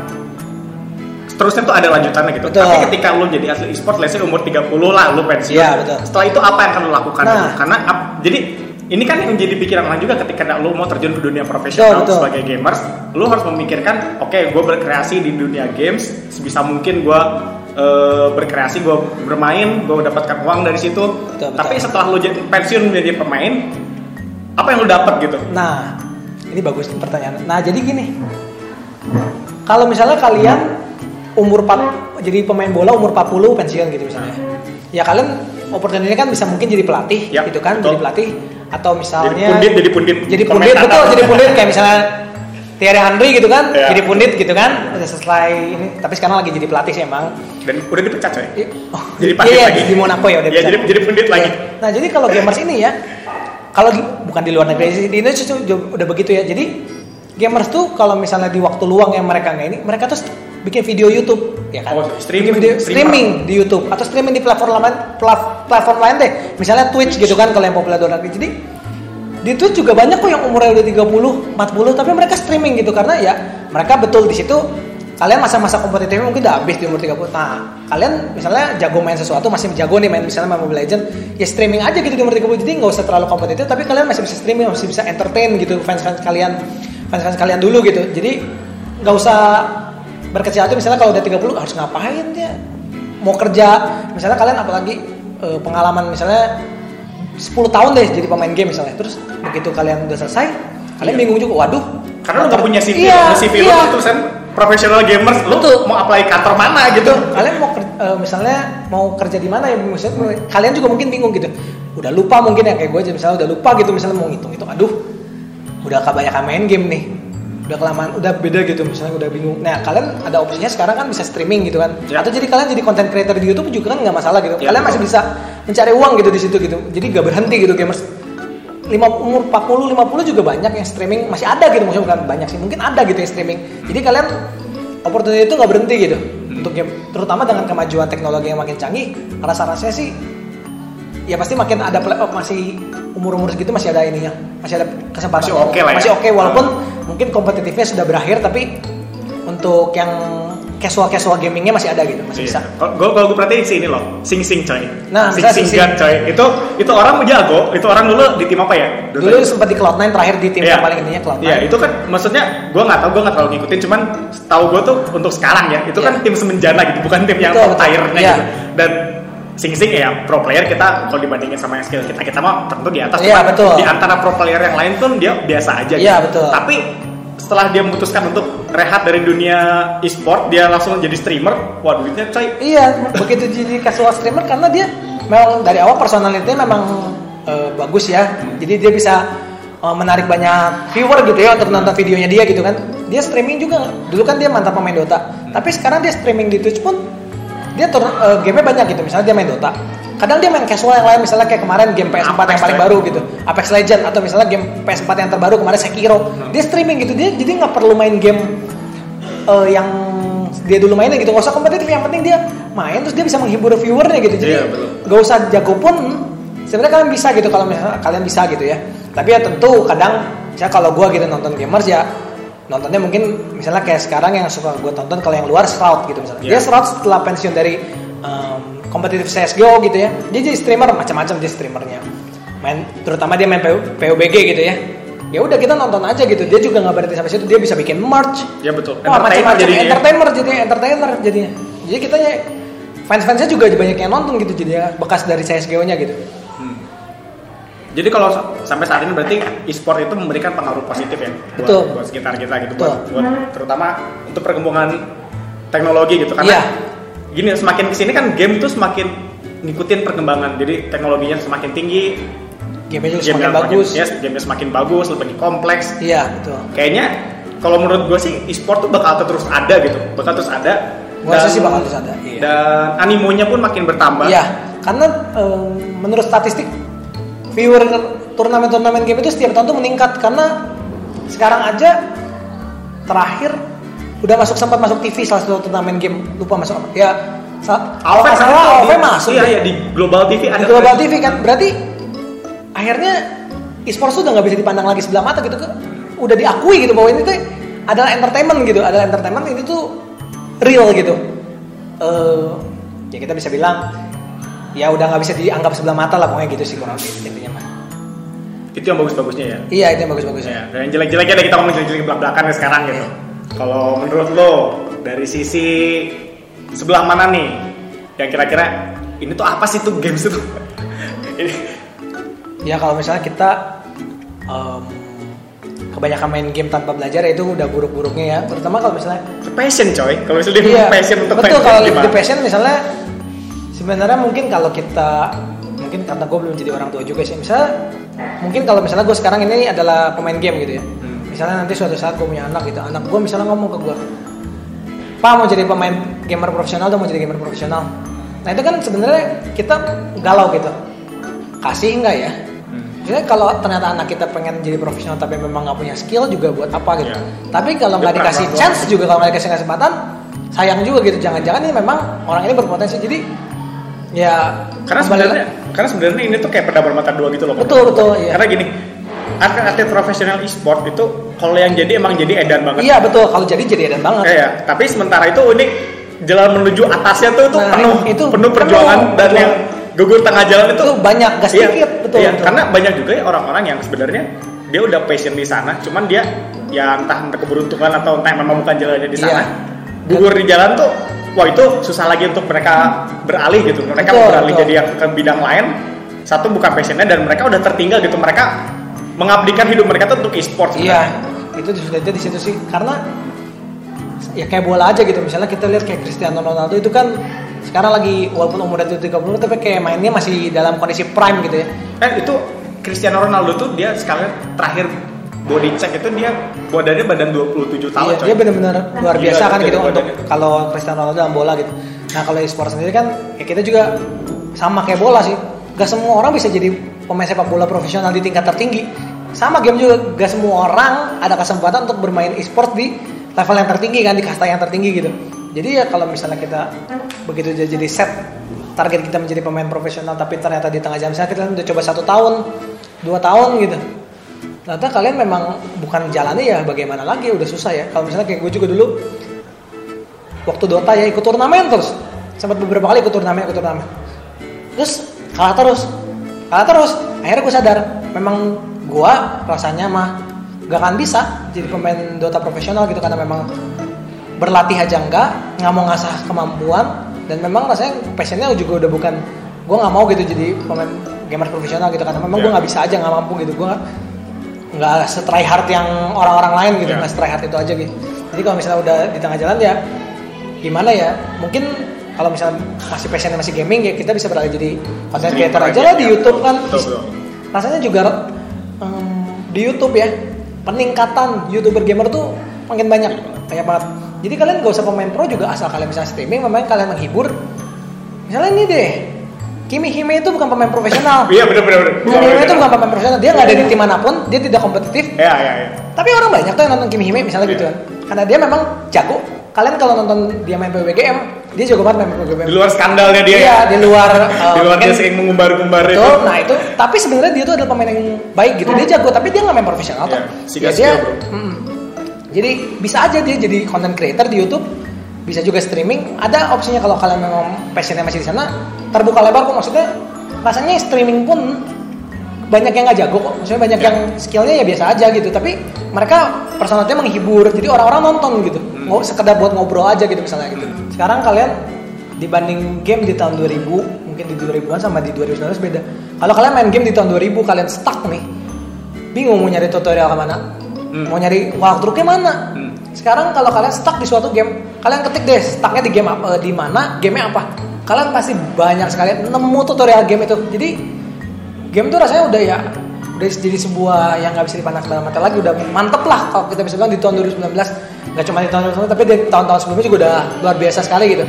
seterusnya tuh ada lanjutannya gitu. Betul. Tapi ketika lu jadi atlet e-sport, let's say umur 30 lah lu pensiun. Betul. Setelah itu apa yang akan lu lakukan? Nah. Karena jadi ini kan yang jadi pikiran orang juga ketika lu mau terjun ke dunia profesional Betul, betul. sebagai gamers, lu harus memikirkan, oke, gue berkreasi di dunia games sebisa mungkin gue eh, berkreasi, gue bermain, gue dapatkan uang dari situ. Betul, betul. Tapi setelah lu jadi pensiun menjadi pemain, apa yang lu dapat gitu? Nah, ini bagus pertanyaan. Nah, jadi gini. Kalau misalnya kalian umur 4 jadi pemain bola umur 40 pensiun gitu misalnya. Ya kalian opportunity kan bisa mungkin jadi pelatih Ya, gitu kan, betul. jadi pelatih atau misalnya Jadi pundit, jadi pundit, Jadi pundit betul, jadi pundit kayak misalnya Thierry Henry gitu kan, Ya. jadi pundit gitu kan. Udah selesai ini, tapi sekarang lagi jadi pelatih sih emang. Dan udah dipecat coy. Oh, Jadi iya, pundit iya, lagi. di Monaco ya udah Iya, bisa. jadi jadi pundit lagi. Nah, jadi kalau gamers ini ya, kalau bukan di luar negeri sih, di Indonesia udah begitu ya. Jadi gamers tuh kalau misalnya di waktu luang yang mereka nggak ini, mereka tuh bikin video YouTube, ya kan? Oh, streaming, Bikin video, streamer. streaming di YouTube atau streaming di platform lain, plat- platform lain deh. Misalnya Twitch gitu kan kalau yang populer negeri. Jadi di Twitch juga banyak kok yang umurnya udah 30, 40 tapi mereka streaming gitu karena ya mereka betul di situ kalian masa-masa kompetitifnya mungkin udah habis di umur 30 nah kalian misalnya jago main sesuatu masih jago nih main misalnya main Mobile Legend ya streaming aja gitu di umur 30 jadi nggak usah terlalu kompetitif tapi kalian masih bisa streaming masih bisa entertain gitu fans-fans kalian fans-fans kalian dulu gitu jadi nggak usah berkecil hati misalnya kalau udah 30 harus ngapain dia mau kerja misalnya kalian apalagi eh, pengalaman misalnya 10 tahun deh jadi pemain game misalnya terus begitu kalian udah selesai kalian Iya. bingung juga waduh Karena lu nggak punya CV, iya, lu CV lu iya. tuh kan professional gamers, lu Betul. mau apply kantor mana gitu? kalian mau eh, misalnya mau kerja di mana ya maksudnya kalian juga mungkin bingung gitu udah lupa mungkin ya kayak gue aja misalnya udah lupa gitu misalnya mau ngitung itu aduh udah kebanyakan main game nih udah kelamaan udah beda gitu misalnya udah bingung. Nah kalian ada opsinya sekarang kan bisa streaming gitu kan. Ya. atau jadi kalian jadi content creator di YouTube juga kan nggak masalah gitu. Ya, kalian masih bisa mencari uang gitu di situ gitu. Jadi gak berhenti gitu gamers. Lima umur 40 50 juga banyak yang streaming. Masih ada gitu maksudnya bukan banyak sih mungkin ada gitu yang streaming. Jadi kalian opportunity itu nggak berhenti gitu untuk game. Terutama dengan kemajuan teknologi yang makin canggih rasa-rasanya sih ya pasti makin ada play off masih umur-umur segitu masih ada ininya masih ada kesempatan Masih oke lah ya. masih oke walaupun mungkin kompetitifnya sudah berakhir tapi untuk yang casual casual gamingnya masih ada gitu masih bisa Iya. Kalau gue kalau gue perhatiin sih ini loh, sing sing coy. Nah, sing bisa sing Sing Sing. God, coy. Itu itu orang jago. Itu orang dulu di tim apa ya? dulu sempat di Cloud9 terakhir di tim Iya. yang paling intinya Cloud9 Iya, itu kan maksudnya gue nggak tahu, gue nggak terlalu ngikutin. Cuman tahu gue tuh untuk sekarang ya, itu Iya. kan tim semenjana gitu, bukan tim yang Betul, betul. tier-nya Iya. gitu. Dan Sing Sing ya pro player kita kalau dibandingin sama yang skill kita kita mah tentu di atas. Iya, betul. Di antara pro player yang lain tuh dia biasa aja. Iya, gitu. betul. Tapi setelah dia memutuskan untuk rehat dari dunia e-sport, dia langsung jadi streamer. Wah duitnya coy. Iya, begitu jadi casual streamer karena dia memang dari awal personalitinya memang eh, bagus ya. Jadi dia bisa eh, menarik banyak viewer gitu ya untuk nonton videonya dia gitu kan. Dia streaming juga. Dulu kan dia mantan pemain Dota. Tapi sekarang dia streaming di Twitch pun dia tur eh, game banyak gitu. Misalnya dia main Dota. Kadang dia main casual yang lain misalnya kayak kemarin game PS4 yang Apex paling ya. baru gitu. Apex Legend atau misalnya game PS4 yang terbaru kemarin Sekiro. Dia streaming gitu. Dia jadi nggak perlu main game eh, yang dia dulu mainin gitu nggak usah kompetitif yang penting dia main terus dia bisa menghibur viewernya gitu jadi Iya, betul. nggak usah jago pun sebenarnya kalian bisa gitu kalau misalnya kalian bisa gitu ya tapi ya tentu kadang misalnya kalau gue gitu nonton gamers ya nontonnya mungkin misalnya kayak sekarang yang suka gue tonton kalau yang luar Shroud gitu misalnya dia Iya. Shroud setelah pensiun dari um, kompetitif CSGO gitu ya dia jadi streamer macam-macam dia streamernya main terutama dia main PU PUBG gitu ya ya udah kita nonton aja gitu dia juga nggak berhenti sampai situ dia bisa bikin merch Ya betul. Wah Entertainer macam-macam jadinya. entertainer jadinya entertainer jadinya. Jadi kita fans-fansnya juga banyak yang nonton gitu jadi ya, bekas dari CSGO-nya gitu. Jadi kalau sa- sampai saat ini berarti e-sport itu memberikan pengaruh positif ya buat, Betul. buat sekitar kita gitu, Betul. buat, buat terutama untuk perkembangan teknologi gitu karena gini semakin ke sini kan game itu semakin ngikutin perkembangan jadi teknologinya semakin tinggi Game-nya juga semakin bagus. yes, gamenya semakin bagus lebih kompleks Iya betul. kayaknya kalau menurut gue sih e-sport tuh bakal terus ada gitu bakal terus ada Gua rasa sih bakal terus ada, iya. dan animonya pun makin bertambah Iya karena em, menurut statistik viewer turnamen-turnamen game itu setiap tahun tuh meningkat. Karena sekarang aja terakhir udah masuk sempat masuk TV salah satu turnamen game. Lupa masuk apa. Ya kalau nggak salah di- masuk Iya, iya di Global TV ada. di Global TV kan. Berarti akhirnya e-sports udah nggak bisa dipandang lagi sebelah mata gitu. Kan udah diakui gitu bahwa ini tuh adalah entertainment gitu. Adalah entertainment ini tuh real gitu. Eh, ya kita bisa bilang ya udah nggak bisa dianggap sebelah mata lah pokoknya gitu sih kurang lebih intinya mah Itu yang bagus-bagusnya ya. iya itu yang bagus-bagus Ya, dan yang jelek-jeleknya ada kita ngomong jelek-jelek belak-belakan ya sekarang gitu. Kalau menurut lo dari sisi sebelah mana nih yang kira-kira ini tuh apa sih tuh games itu? Ya kalau misalnya kita em, kebanyakan main game tanpa belajar ya itu udah buruk-buruknya ya terutama kalau misalnya passion coy. Kalau misalnya dia Iya, passion untuk betul kalau di passion misalnya sebenarnya mungkin kalau kita mungkin karena gue belum jadi orang tua juga sih misalnya mungkin kalau misalnya gue sekarang ini adalah pemain game gitu ya Hmm. misalnya nanti suatu saat gue punya anak gitu anak gue misalnya ngomong ke gue pak mau jadi pemain gamer profesional dong mau jadi gamer profesional nah itu kan sebenarnya kita galau gitu kasih enggak ya Hmm. Maksudnya kalau ternyata anak kita pengen jadi profesional tapi memang nggak punya skill juga buat apa gitu. Iya. Tapi kalau nggak dikasih chance juga kalau nggak dikasih kesempatan sayang juga gitu. Jangan-jangan ini memang orang ini berpotensi. Jadi ya Karena sebenarnya karena sebenarnya ini tuh kayak pedang bermata dua gitu loh. betul betul iya. Karena gini, atlet-atlet profesional e-sport itu kalau yang jadi emang jadi edan banget. Iya betul kalau jadi jadi edan banget. Kayak, tapi sementara itu unik jalan menuju atasnya tuh itu Nah, penuh itu penuh perjuangan penuh, dan betul. yang gugur tengah jalan itu Itu banyak, gas iya, dikit, betul, iya, betul. karena banyak juga ya orang-orang yang sebenarnya dia udah passion di sana cuman dia ya entah entah keberuntungan atau entah memang bukan jalannya di sana Iya. gugur di jalan tuh wah itu susah lagi untuk mereka beralih gitu. Mereka Betul, beralih betul. jadi yang ke bidang lain. Satu bukan passionnya dan mereka udah tertinggal gitu. Mereka mengabdikan hidup mereka tuh untuk e-sport Iya sebenarnya. itu sudah di situ sih. Karena ya kayak bola aja gitu. Misalnya kita lihat kayak Cristiano Ronaldo itu kan sekarang lagi walaupun umurnya tuh 30 tapi kayak mainnya masih dalam kondisi prime gitu ya. Eh itu Cristiano Ronaldo tuh dia sekalian terakhir body check itu dia badannya badan 27 tahun Iya, coy. dia benar-benar luar Gila, biasa kan gitu untuk kalau Cristiano Ronaldo dalam bola gitu. Nah kalau e-sport sendiri kan ya kita juga sama kayak bola sih. Gak semua orang bisa jadi pemain sepak bola profesional di tingkat tertinggi. Sama game juga gak semua orang ada kesempatan untuk bermain e-sport di level yang tertinggi kan di kasta yang tertinggi gitu. Jadi ya kalau misalnya kita begitu jadi set target kita menjadi pemain profesional tapi ternyata di tengah jam misalnya kita udah coba satu tahun dua tahun gitu ternyata kalian memang bukan jalannya ya bagaimana lagi? Udah susah ya. Kalau misalnya kayak gue juga dulu waktu Dota ya ikut turnamen terus. Sempat beberapa kali ikut turnamen ikut turnamen. Terus kalah terus. Kalah terus. Akhirnya gue sadar memang gue rasanya mah gak akan bisa jadi pemain Dota profesional gitu karena memang berlatih aja enggak nggak mau ngasah kemampuan dan memang rasanya passionnya juga udah bukan gue nggak mau gitu jadi pemain gamer profesional gitu karena memang gue Ya. nggak bisa aja nggak mampu gitu. Gue nggak setry hard yang orang-orang lain gitu Ya. nggak setry hard itu aja gitu jadi kalau misalnya udah di tengah jalan ya gimana ya mungkin kalau misalnya masih passionnya masih gaming ya kita bisa beralih jadi content creator aja lah di ya. YouTube kan Betul, betul. rasanya juga em, di YouTube ya peningkatan youtuber gamer tuh makin banyak banyak banget jadi kalian gak usah pemain pro juga asal kalian bisa streaming memang kalian menghibur misalnya ini deh Kimi Hime itu bukan pemain profesional Iya benar benar benar. Kimi Hime itu bukan pemain profesional dia nggak ada di tim mana pun dia tidak kompetitif Ya ya ya. tapi orang banyak tuh yang nonton Kimi Hime misalnya gitu Iya. kan karena dia memang jago kalian kalau nonton dia main PWGM dia jago banget main PWGM Di luar skandalnya dia. iya ya. di luar eh, Di luar dia sering mengumbar-umbar itu. Betul, nah itu tapi sebenarnya dia tuh adalah pemain yang baik gitu. Dia jago tapi dia nggak main profesional tuh. Iya, Ya, dia, mm, jadi bisa aja dia jadi content creator di YouTube, bisa juga streaming. Ada opsinya kalau kalian memang passionnya masih di sana, terbuka lebar kok maksudnya. Rasanya streaming pun banyak yang nggak jago kok. Maksudnya banyak yang skillnya ya biasa aja gitu. Tapi mereka personalnya menghibur, jadi orang-orang nonton gitu. Mau sekedar buat ngobrol aja gitu misalnya gitu. Sekarang kalian dibanding game di tahun 2000 mungkin di 2000-an sama di 2019 beda kalau kalian main game di tahun 2000 kalian stuck nih bingung mau nyari tutorial ke mana Hmm. mau nyari walkthrough mana Hmm. Sekarang kalau kalian stuck di suatu game kalian ketik deh stucknya di game apa di mana gamenya apa. Kalian pasti banyak sekali nemu tutorial game itu. Jadi game tuh rasanya udah ya udah jadi sebuah yang nggak bisa dipandang sebelah mata lagi. Udah mantep lah kalau kita bisa bilang di tahun 2019 nggak cuma di tahun 2019 tapi di tahun-tahun sebelumnya juga udah luar biasa sekali gitu.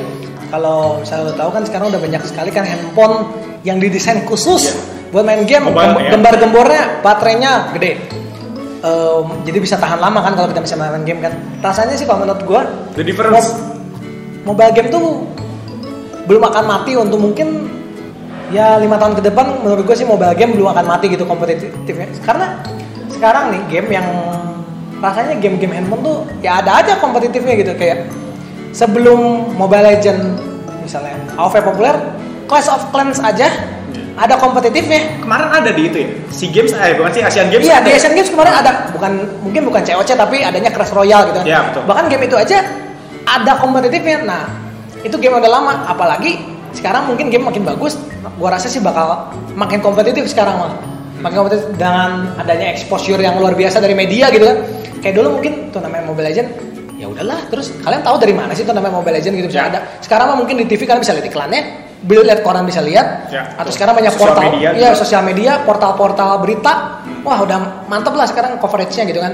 Kalau misalnya lo tahu kan sekarang udah banyak sekali kan handphone yang didesain khusus Iya. buat main game. Mobile, Gem- ya. gembar-gembornya baterainya gede Em, jadi bisa tahan lama kan kalau kita bisa main game kan. Rasanya sih kalau menurut gua The difference. Mo- mobile game tuh belum akan mati untuk mungkin ya lima tahun ke depan menurut gue sih mobile game belum akan mati gitu kompetitifnya. Karena sekarang nih game yang rasanya game-game handphone tuh ya ada aja kompetitifnya gitu. Kayak sebelum Mobile Legend misalnya AoV populer Clash of Clans aja ada kompetitifnya Kemarin ada di itu ya. Si Games eh bukan sih Asian Games. Iya ada di ya? Asian Games kemarin ada bukan mungkin bukan COC tapi adanya Clash Royale gitu kan. Iya, betul. Bahkan game itu aja ada kompetitifnya. Nah itu game udah lama. Apalagi sekarang mungkin game makin bagus. Gua rasa sih bakal makin kompetitif sekarang mah. Makin kompetitif dengan adanya exposure yang luar biasa dari media gitu kan. Kayak dulu mungkin turnamen Mobile Legend ya udahlah terus kalian tahu dari mana sih turnamen Mobile Legend gitu bisa Ya. ada sekarang mah mungkin di TV kalian bisa lihat iklannya beli lihat koran bisa lihat. Ya, atau sekarang banyak Sosial portal. media iya juga. sosial media portal-portal berita. Wah udah mantep lah sekarang coveragenya gitu kan.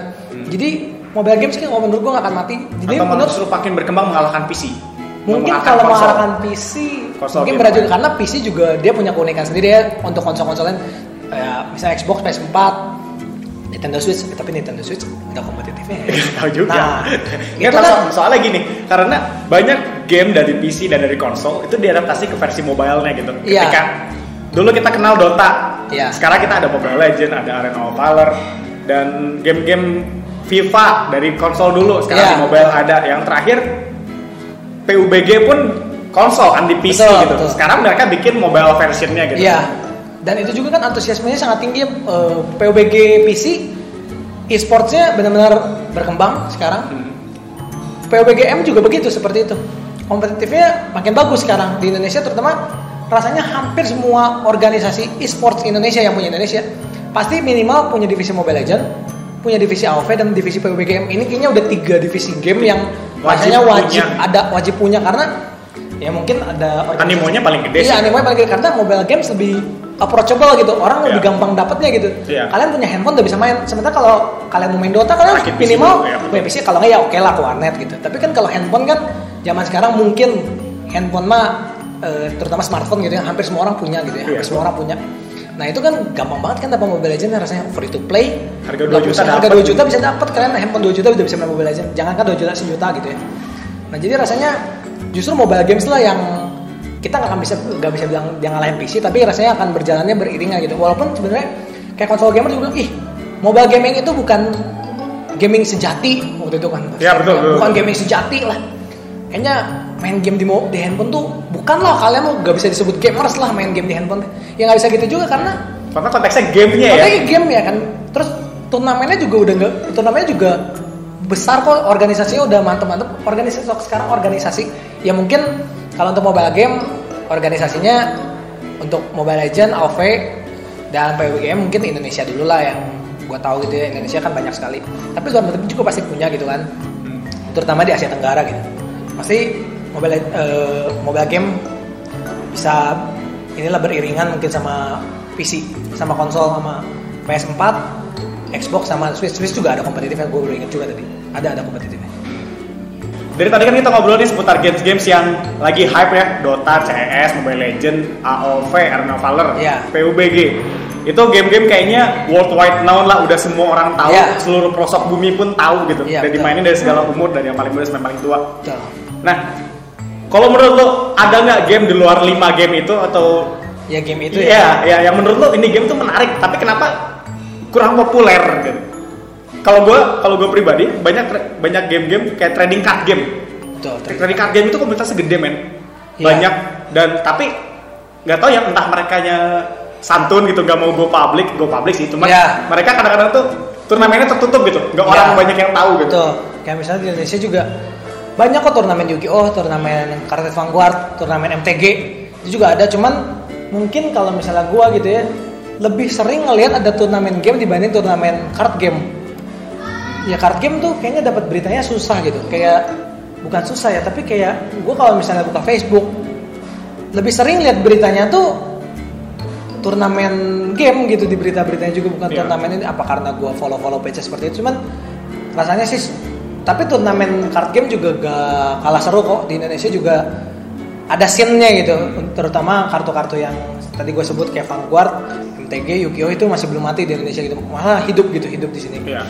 Jadi mobile games kan menurut gua nggak akan mati. Jadi Atau menurut justru makin berkembang mengalahkan PC. mungkin Mengalahkan kalau konsol. mengalahkan PC Konsol mungkin lain. karena PC juga dia punya keunikan sendiri ya. Untuk konsol-konsol lain kayak misalnya Xbox PS4 Nintendo Switch tapi Nintendo Switch ada kompetitifnya ya. Tahu juga. Nah, Nggak, itu so- kan soalnya gini, karena banyak game dari PC dan dari konsol itu diadaptasi ke versi mobile-nya gitu. Iya. Ketika dulu kita kenal Dota, Iya. sekarang kita ada Mobile Legend, ada Arena of Valor, dan game-game FIFA dari konsol dulu, sekarang Iya. di mobile ada. Yang terakhir PUBG pun konsol kan di PC Betul, gitu. betul. Sekarang mereka bikin mobile versionnya gitu. Iya. Dan itu juga kan antusiasmenya sangat tinggi. eh, PUBG PC e-sportsnya benar-benar berkembang sekarang. Hmm. PUBG M juga begitu seperti itu. Kompetitifnya makin bagus sekarang di Indonesia terutama rasanya hampir semua organisasi e-sports Indonesia yang punya Indonesia pasti minimal punya divisi Mobile Legend, punya divisi AoV dan divisi PUBG M. Ini kayaknya udah tiga divisi game yang Wajib rasanya wajib punya. ada wajib punya karena ya mungkin ada Animonya paling gede Iya, animonya paling gede karena mobile games lebih approachable gitu. Orang Iya. lebih gampang dapatnya gitu. Iya. Kalian punya handphone udah bisa main. Sementara kalau kalian mau main Dota kalian PC minimal dulu, ya, PC kalau nggak ya oke lah ke warnet gitu. Tapi kan kalau handphone kan zaman sekarang mungkin handphone mah eh, terutama smartphone gitu ya hampir semua orang punya gitu ya. Iya. Hampir semua orang punya. Nah itu kan gampang banget kan dapat Mobile Legends rasanya free to play. Harga 2 Nggak juta harga dapet. 2 juta bisa dapat kalian handphone 2 juta udah bisa main Mobile Legends. Jangan kan 2 juta sejuta gitu ya. Nah jadi rasanya justru mobile games lah yang kita nggak akan bisa nggak bisa bilang dia ngalahin PC tapi rasanya akan berjalannya beriringan gitu walaupun sebenarnya kayak konsol gamer juga ih mobile gaming itu bukan gaming sejati waktu itu kan Ya, betul, betul, bukan betul. gaming sejati lah kayaknya main game di, di handphone tuh bukan lah kalian tuh nggak bisa disebut gamers lah main game di handphone ya nggak bisa gitu juga karena Karena konteksnya gamenya ya. Makanya game ya kan. Terus turnamennya juga udah nggak turnamennya juga besar kok organisasinya udah mantep-mantep. Organisasi sekarang organisasi ya mungkin kalau untuk mobile game organisasinya untuk Mobile Legend, AoV dan PUBG mungkin Indonesia dulu lah yang gua tahu gitu ya Indonesia kan banyak sekali. Tapi luar negeri juga pasti punya gitu kan. Terutama di Asia Tenggara gitu. Pasti mobile eh, mobile game bisa inilah beriringan mungkin sama PC sama konsol sama PS4 Xbox sama Switch Switch juga ada kompetitifnya gue baru ingat juga tadi ada ada kompetitifnya Dari tadi kan kita ngobrol nih seputar games-games yang lagi hype ya, Dota, CS, Mobile Legend, AoV, Arena Valor, Iya. PUBG. Itu game-game kayaknya worldwide known lah, udah semua orang tahu, Iya. seluruh pelosok bumi pun tahu gitu. Iya, Dan betul. dimainin dari segala umur, dari yang paling muda sampai yang paling tua. Betul. Nah, kalau menurut lo ada nggak game di luar 5 game itu atau ya game itu Iya, ya yang menurut lo ini game tuh menarik, tapi kenapa kurang populer gitu? Kalau gue, kalau gue pribadi banyak banyak game-game kayak trading card game. betul. Trading card game itu komunitasnya gede men, Iya. banyak dan tapi nggak tahu ya entah mereka santun gitu nggak mau go public, go public sih, cuma Iya. mereka kadang-kadang tuh turnamennya tertutup gitu, nggak orang Iya. banyak yang tahu gitu. Betul. Kayak misalnya di Indonesia juga banyak kok turnamen Yu-Gi-Oh, turnamen Karate Vanguard, turnamen MTG itu juga ada. Cuman mungkin kalau misalnya gua gitu ya lebih sering ngelihat ada turnamen game dibanding turnamen card game. Ya card game tuh kayaknya dapat beritanya susah gitu. Kayak bukan susah ya, tapi kayak gua kalau misalnya buka Facebook lebih sering lihat beritanya tuh turnamen game gitu di berita-beritanya juga bukan Iya. turnamen ini apa karena gua follow-follow page seperti itu cuman rasanya sih tapi turnamen card game juga gak kalah seru kok di Indonesia juga ada scene-nya gitu terutama kartu-kartu yang tadi gue sebut kayak Vanguard, MTG, Yu-Gi-Oh itu masih belum mati di Indonesia gitu malah hidup gitu hidup di sini Iya.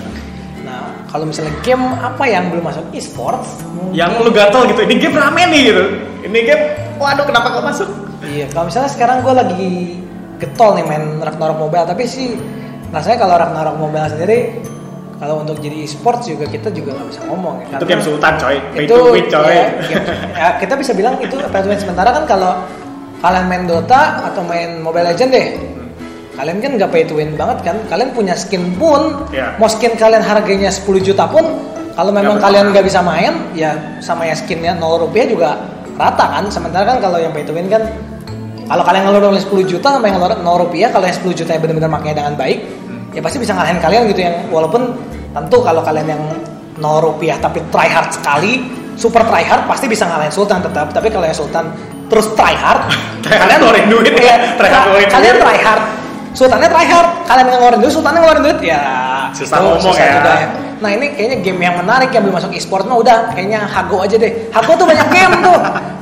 Nah kalau misalnya game apa yang belum masuk? E-sports? Mungkin- Yang lu gatel gitu, ini game rame nih gitu, ini game waduh kenapa kau masuk? Iya, kalau misalnya sekarang gue lagi getol nih main Ragnarok Mobile, tapi sih rasanya kalau Ragnarok Mobile sendiri kalau untuk jadi e-sports juga kita juga nggak bisa ngomong ya. itu game sultan coy. Pay itu to win coy. ya, game- ya, kita bisa bilang itu pay to win. Sementara kan kalau kalian main Dota atau main Mobile Legend deh kalian kan nggak pay to win banget kan kalian punya skin pun Iya. mau skin kalian harganya 10 juta pun kalau memang Nggak kalian nggak bisa main ya sama ya skinnya 0 rupiah juga rata kan sementara kan kalau yang pay to win kan kalau kalian ngeluarin 10 juta sama yang ngeluarin 0 rupiah kalau yang 10 juta yang benar-benar makanya dengan baik ya pasti bisa ngalahin kalian gitu yang walaupun tentu kalau kalian yang 0 rupiah tapi try hard sekali super try hard pasti bisa ngalahin Sultan tetap tapi kalau yang Sultan terus try hard hard ngeluarin duit ya. iya, Try hard kalian duit. try hard Sultannya try hard kalian yang ngeluarin duit Sultannya ngeluarin duit. Ya Susah itu ngomong ya. juga. Nah ini kayaknya game yang menarik yang belum masuk e-sport mah udah. Kayaknya Hago aja deh. Hago tuh banyak game tuh.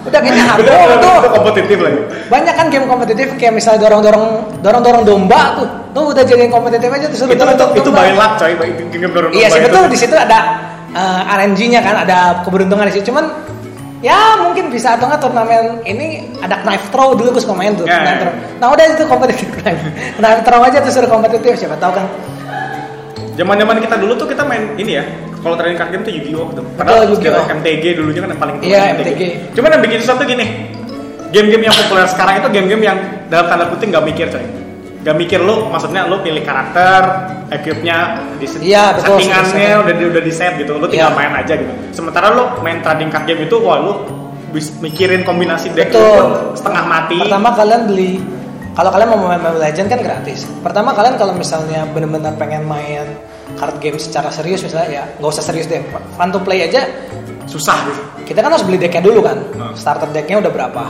Udah kayaknya Hago tuh. kompetitif lagi. Banyak kan game kompetitif kayak misalnya dorong dorong dorong dorong domba tuh. Tuh udah jadiin kompetitif aja tuh itu itu dorong itu domba. by luck coy. Game dorong iya sih domba betul. itu. di situ ada eh, RNG-nya kan ada keberuntungan di situ. Cuman ya mungkin bisa atau nggak turnamen ini ada knife throw dulu gue suka main tuh Ya, knife ya. throw nah udah itu kompetitif knife knife throw aja tuh suruh kompetitif siapa tahu kan zaman zaman kita dulu tuh kita main ini ya kalau trading card game tuh Yu-Gi-Oh tuh Betul, Yu-Gi-Oh. MTG dulunya kan yang paling tua Iya, kan MTG. cuman yang bikin susah tuh gini game-game yang populer sekarang itu game-game yang dalam tanda kutip nggak mikir coy Gak mikir lu, maksudnya lu pilih karakter, equipnya, di Iya, betul, settingannya setting. udah di, udah di set gitu, lu tinggal Iya. main aja gitu. Sementara lu main trading card game itu, wah lu bis, mikirin kombinasi deck Betul. pun setengah mati. pertama kalian beli kalau kalian mau main Mobile Legend kan gratis pertama kalian kalau misalnya benar-benar pengen main card game secara serius misalnya ya nggak usah serius deh fun to play aja susah gitu. kita kan harus beli decknya dulu kan Hmm. starter decknya udah berapa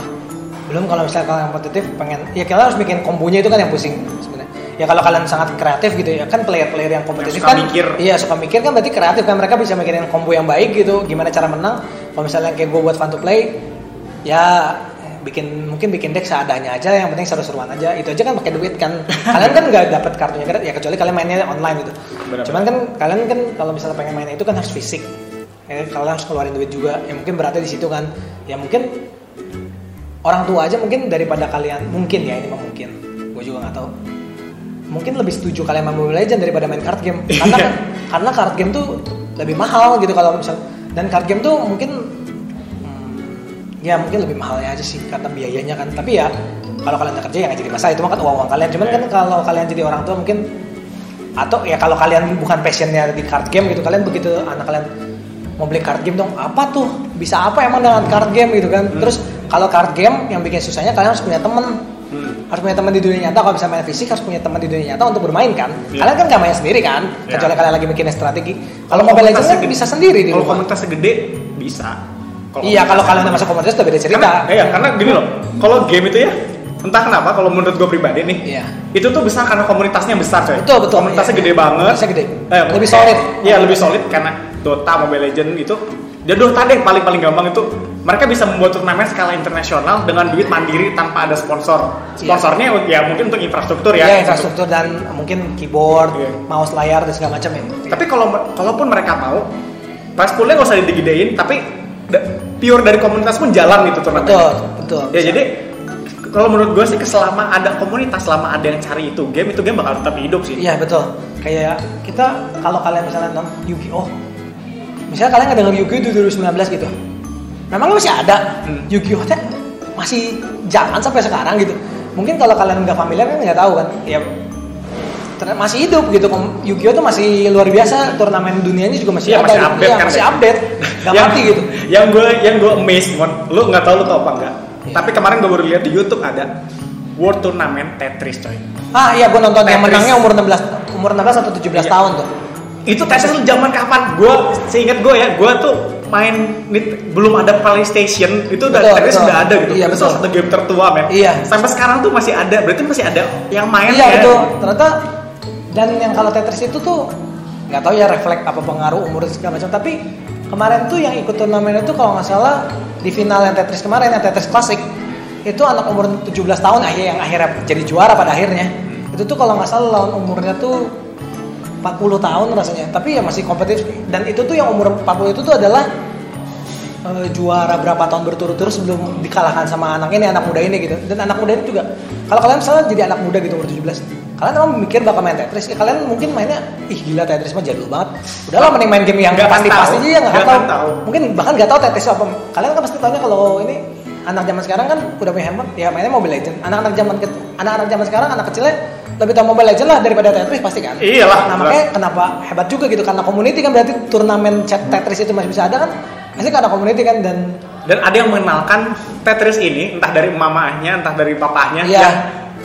belum kalau misalnya kalian kompetitif pengen ya kalian harus bikin kombonya itu kan yang pusing sebenarnya. Ya kalau kalian sangat kreatif gitu ya kan player-player yang kompetitif suka kan mikir. iya suka mikir kan berarti kreatif kan. Mereka bisa mikirin combo yang baik gitu gimana cara menang. Kalau misalnya kayak gue buat fun to play ya bikin mungkin bikin deck seadanya aja yang penting seru-seruan aja. Itu aja kan pakai duit kan. Kalian kan nggak dapat kartunya gratis ya kecuali kalian mainnya online gitu. Benar. cuman kan kalian kan kalau misalnya pengen main itu kan harus fisik. Ya, kalian harus keluarin duit juga. Ya mungkin beratnya di situ kan. Ya mungkin orang tua aja mungkin daripada kalian mungkin ya ini mah mungkin. Gue juga nggak tahu. Mungkin lebih setuju kalian main Mobile Legend daripada main card game. Karena Iya. karena card game tuh lebih mahal gitu kalau misal dan card game tuh mungkin hmm, ya mungkin lebih mahalnya aja sih karena biayanya kan. Tapi ya kalau kalian kerja ya nggak jadi masalah. Itu mah kan uang uang kalian. Cuman kan kalau kalian jadi orang tua mungkin atau ya kalau kalian bukan passionnya di card game gitu kalian begitu anak kalian mau beli card game dong apa tuh? Bisa apa emang dengan card game gitu kan? Terus kalau card game yang bikin susahnya kalian harus punya temen Hmm. harus punya teman di dunia nyata kalau bisa main fisik harus punya teman di dunia nyata untuk bermain kan Iya. kalian kan nggak main sendiri kan Iya. kecuali kalian lagi mikirin strategi kalau mobile legends kan bisa sendiri di Kalau rumah komunitasnya gede bisa. iya kalau kalian masuk komunitas udah beda cerita Karena, iya, karena gini loh, kalau game itu ya, entah kenapa kalau menurut gue pribadi nih, Iya. itu tuh besar karena komunitasnya besar coy. Betul, betul. Komunitasnya Iya, gede iya. banget. Komunitasnya gede. Eh, Lebih solid. Iya lebih solid karena Dota, Mobile Legend itu, dia Dota deh paling paling gampang itu. Mereka bisa membuat turnamen skala internasional dengan duit mandiri tanpa ada sponsor. Sponsornya ya mungkin untuk infrastruktur ya. Iya infrastruktur dan mungkin keyboard, Iya. mouse, layar dan segala macam ya. Tapi kalau kalaupun mereka mau, price poolnya nggak usah digedein, tapi da- pure dari komunitas pun jalan gitu turnamen. betul, betul. Ya jadi kalau menurut gue sih selama ada komunitas, selama ada yang cari itu game, itu game bakal tetap hidup sih. Iya betul. Kayak kita kalau kalian misalnya nonton Yu-Gi-Oh, misalnya kalian nggak denger Yu-Gi-Oh itu 2019 gitu, memang masih ada Hmm. Yu-Gi-Oh teh masih jalan sampai sekarang gitu. Mungkin kalau kalian nggak familiar kan nggak tahu kan, ya ternyata masih hidup gitu. Yu-Gi-Oh tuh masih luar biasa, turnamen dunianya juga masih Iya, ada. masih gitu. update Iya, kan, masih ya? update, nggak yang, mati gitu. Yang gue yang gue amazed, Mon. Lu nggak tahu lu tau apa enggak? Iya. Tapi kemarin gue baru lihat di YouTube ada World Tournament Tetris coy. Ah iya, gue nonton yang Tetris. menangnya umur 16 umur 16 atau 17 Iya. tahun tuh. Itu Tetris lu zaman kapan? Gue seingat gue ya, gue tuh main nit- belum ada PlayStation itu udah Betul, betul. udah ada gitu. Iya, itu betul. salah satu game tertua men. Iya. Sampai sekarang tuh masih ada. Berarti masih ada yang main Iya ya. betul. Ternyata dan yang kalau Tetris itu tuh nggak tahu ya refleks apa pengaruh umur segala macam. Tapi kemarin tuh yang ikut turnamen itu kalau nggak salah di final yang Tetris kemarin yang Tetris klasik itu anak umur 17 tahun akhir yang akhirnya jadi juara pada akhirnya. Itu tuh kalau nggak salah lawan umurnya tuh 40 tahun rasanya. Tapi ya masih kompetitif. Dan itu tuh yang umur 40 itu tuh adalah eh, juara berapa tahun berturut-turut sebelum dikalahkan sama anak ini anak muda ini gitu. Dan anak muda ini juga kalau kalian misalnya jadi anak muda gitu umur 17 kalian emang mikir bakal main Tetris. Ya, kalian mungkin mainnya ih gila Tetris mah jadul banget. Udahlah mending main game yang Nggak pasti tahu. pasti aja ya nggak tahu. Mungkin bahkan nggak tahu Tetris apa. Kalian kan pasti tahunya kalau ini anak zaman sekarang kan udah punya handphone ya mainnya Mobile Legend anak-anak zaman anak-anak zaman sekarang anak kecilnya lebih tahu Mobile Legend lah daripada Tetris pasti kan Iyalah, nah makanya kenapa hebat juga gitu karena community kan berarti turnamen chat Tetris itu masih bisa ada kan pasti karena community kan dan Dan ada yang mengenalkan Tetris ini entah dari mamahnya, entah dari papahnya. Iya. yang,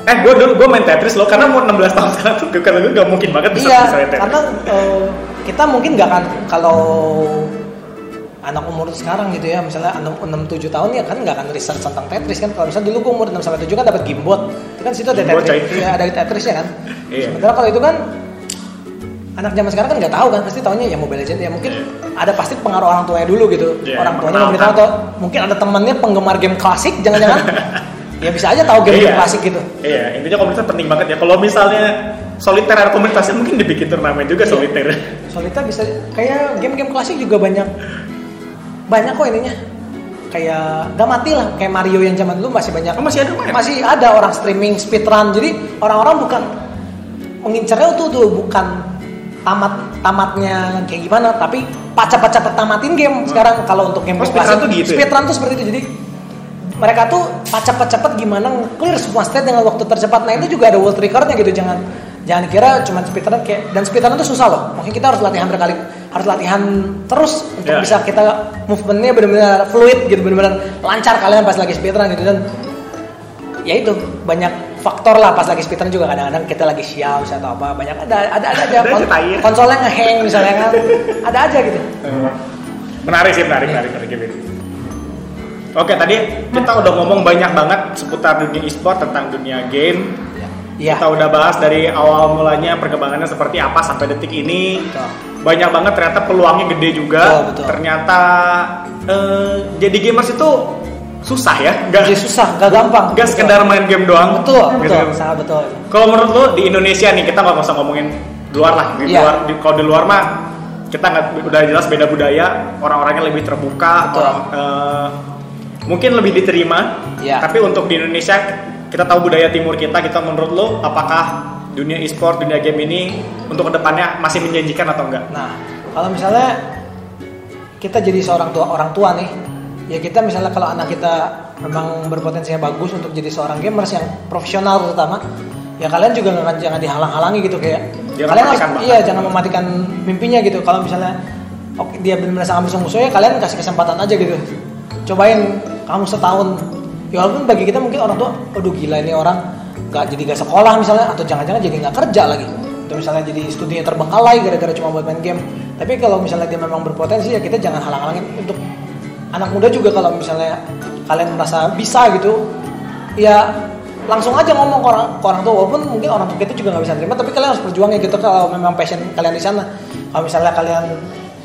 eh gue dulu gue main Tetris loh karena mau 16 tahun sekarang tuh karena gue gak mungkin banget bisa iya bisa main Tetris. karena eh, kita mungkin nggak kan kalau anak umur sekarang gitu ya misalnya enam enam tujuh tahun ya kan nggak akan research tentang Tetris kan kalau misalnya dulu gue umur 6 sampai 7 kan dapat gimbot itu kan situ ada Gimbot, Tetris ya, ada Tetris ya kan Iya. sementara kalau itu kan anak zaman sekarang kan nggak tahu kan pasti tahunya ya Mobile Legends ya mungkin ada pasti pengaruh orang tuanya dulu gitu Iya, orang tuanya memperkenalkan. memberitahu atau mungkin ada temannya penggemar game klasik jangan-jangan ya bisa aja tahu game, -game Iya. klasik gitu Iya, intinya komunitas penting banget ya. Kalau misalnya soliter ada komunitasnya mungkin dibikin turnamen juga Iya. soliter. Solita bisa kayak game-game klasik juga banyak banyak kok ininya. Kayak gak mati lah. Kayak Mario yang zaman dulu masih banyak. Oh, masih ada main? masih ada orang streaming speedrun. Jadi orang-orang bukan mengincarnya tuh tuh bukan tamat tamatnya kayak gimana tapi pacap-pacap tamatin game sekarang. Kalau untuk game Oh, speedrun tuh gitu ya? speedrun tuh seperti itu. Jadi mereka tuh pacap-pacap gimana clear semua state dengan waktu tercepat. Nah itu juga ada world recordnya gitu jangan jangan kira cuma speedrun kayak dan speedrun itu susah loh makanya kita harus latihan berkali harus latihan terus untuk Ya. bisa kita movementnya benar-benar fluid gitu benar-benar lancar kalian pas lagi speedrun gitu dan ya itu banyak faktor lah pas lagi speedrun juga kadang-kadang kita lagi sial misalnya atau apa banyak ada ada ada aja Kon- konsolnya ngehang misalnya kan ada aja gitu menarik sih, menarik, menarik, menarik. Oke, tadi kita udah ngomong banyak banget seputar dunia e-sport tentang dunia game. Iya. Kita udah bahas dari awal mulanya perkembangannya seperti apa sampai detik ini. Betul. Banyak banget ternyata peluangnya gede juga. Betul, betul. Ternyata eh, jadi gamers itu susah ya, nggak jadi susah gak gampang nggak sekedar main game doang. betul Gitu. betul sangat betul Kalau menurut lu di Indonesia nih kita nggak usah ngomongin luar lah. Di Iya. luar, di, kalau di luar mah kita nggak udah jelas beda budaya, orang-orangnya lebih terbuka, Betul. orang eh, mungkin lebih diterima. Iya. Tapi untuk di Indonesia kita tahu budaya timur kita, kita menurut lu apakah dunia e-sport, dunia game ini untuk ke depannya masih menjanjikan atau enggak? Nah, kalau misalnya kita jadi seorang tua orang tua nih, ya kita misalnya kalau anak kita memang berpotensinya bagus untuk jadi seorang gamers yang profesional terutama, ya kalian juga jangan jangan dihalang-halangi gitu kayak Jangan kalian harus iya jangan mematikan mimpinya gitu. Kalau misalnya oke dia benar-benar sangat musuh-musuh ya kalian kasih kesempatan aja gitu. Cobain kamu setahun. Ya walaupun bagi kita mungkin orang tua, aduh gila ini orang nggak jadi gak sekolah misalnya atau jangan-jangan jadi nggak kerja lagi. Atau misalnya jadi studinya terbengkalai gara-gara cuma buat main game. Tapi kalau misalnya dia memang berpotensi ya kita jangan halang-halangin. Untuk anak muda juga kalau misalnya kalian merasa bisa gitu ya langsung aja ngomong ke orang, ke orang tua. Walaupun mungkin orang tua kita juga nggak bisa terima tapi kalian harus berjuang ya gitu kalau memang passion kalian di sana. Kalau misalnya kalian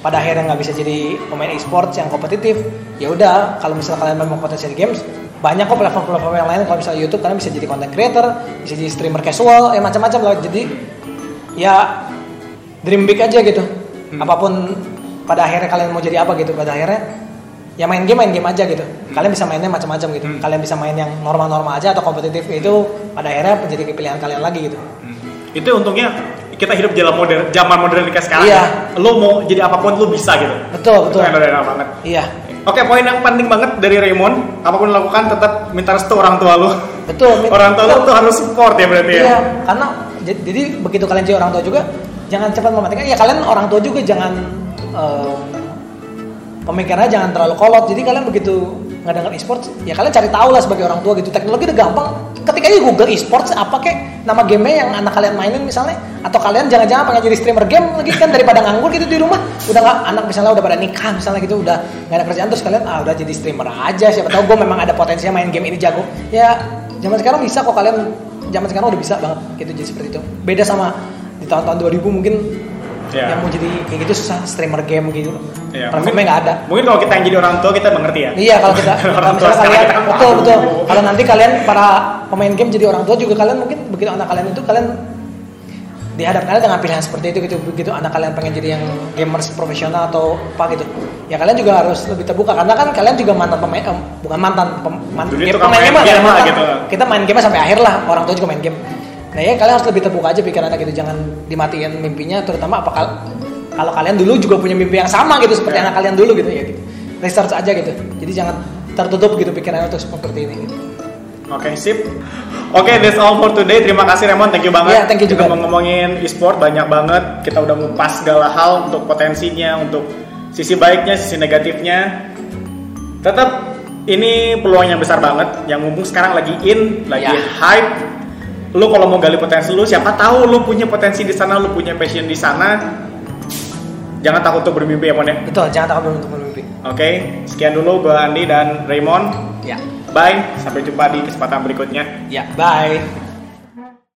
pada akhirnya nggak bisa jadi pemain e-sports yang kompetitif ya udah kalau misalnya kalian memang potensi di games banyak kok platform-platform yang lain kalau misalnya YouTube kalian bisa jadi content creator bisa jadi streamer casual ya macam-macam lah jadi ya dream big aja gitu apa pun pada akhirnya kalian mau jadi apa gitu pada akhirnya ya main game main game aja gitu kalian bisa mainnya macam-macam gitu Hmm. kalian bisa main yang normal-normal aja atau kompetitif itu pada akhirnya menjadi pilihan kalian lagi gitu Itu untungnya kita hidup dalam modern zaman modern kayak sekarang. Iya. ya. Lu mau jadi apa pun lu bisa gitu. betul Itu betul yang enak banget. iya Oke, poin yang penting banget dari Raymond, apa pun lo lakukan tetap minta restu orang tua lu. betul Orang tua lu tuh harus support ya berarti ya. Iya, karena j- jadi begitu kalian jadi orang tua juga, jangan cepat mematikan. Ya kalian orang tua juga jangan eh, pemikirannya jangan terlalu kolot. Jadi kalian begitu nggak dengar e-sports, ya kalian cari tahu lah sebagai orang tua gitu. Teknologi udah gampang. Ketika aja Google e-sports apa kek nama game yang anak kalian mainin misalnya, atau kalian jangan-jangan pengen jadi streamer game lagi kan daripada nganggur gitu di rumah, udah nggak anak misalnya udah pada nikah misalnya gitu, udah nggak ada kerjaan terus kalian ah udah jadi streamer aja. Siapa tahu gue memang ada potensinya main game ini jago. Ya zaman sekarang bisa kok kalian zaman sekarang udah bisa banget gitu jadi seperti itu beda sama di tahun-tahun 2000 mungkin Ya. yang mau jadi kayak gitu susah streamer game gitu Iya, platformnya nggak ada Mungkin kalau kita yang jadi orang tua kita mengerti ya. iya kalau kita Orang kalau misalnya kalian kita betul betul kalau nanti kalian para pemain game jadi orang tua juga kalian mungkin begitu anak kalian itu kalian dihadapkan dengan pilihan seperti itu gitu begitu anak kalian pengen jadi yang gamers profesional atau apa gitu ya kalian juga harus lebih terbuka karena kan kalian juga mantan pemain eh, bukan mantan pem, man, Dulu game, pemain main game lah, game kan, lah mantan. gitu. kita main game sampai akhir lah orang tua juga main game nah ya kalian harus lebih terbuka aja pikirannya gitu jangan dimatiin mimpinya terutama apa kal- kalau kalian dulu juga punya mimpi yang sama gitu seperti Ya. anak kalian dulu gitu ya gitu research aja gitu jadi jangan tertutup gitu pikirannya untuk seperti ini gitu. Oke, sip. Oke, that's all for today. Terima kasih Raymond, thank you banget. Iya, thank you Kita juga. mau ngomongin e-sport banyak banget. Kita udah ngupas segala hal untuk potensinya, untuk sisi baiknya, sisi negatifnya. Tetap ini peluang yang besar banget. Yang mumpung sekarang lagi in, lagi Iya. hype. Lu kalau mau gali potensi lu, siapa tahu lu punya potensi di sana, lu punya passion di sana. Jangan takut untuk bermimpi ya, Mon ya. betul jangan takut untuk bermimpi Oke, sekian dulu gue Andi dan Raymond. ya Bye, sampai jumpa di kesempatan berikutnya. ya bye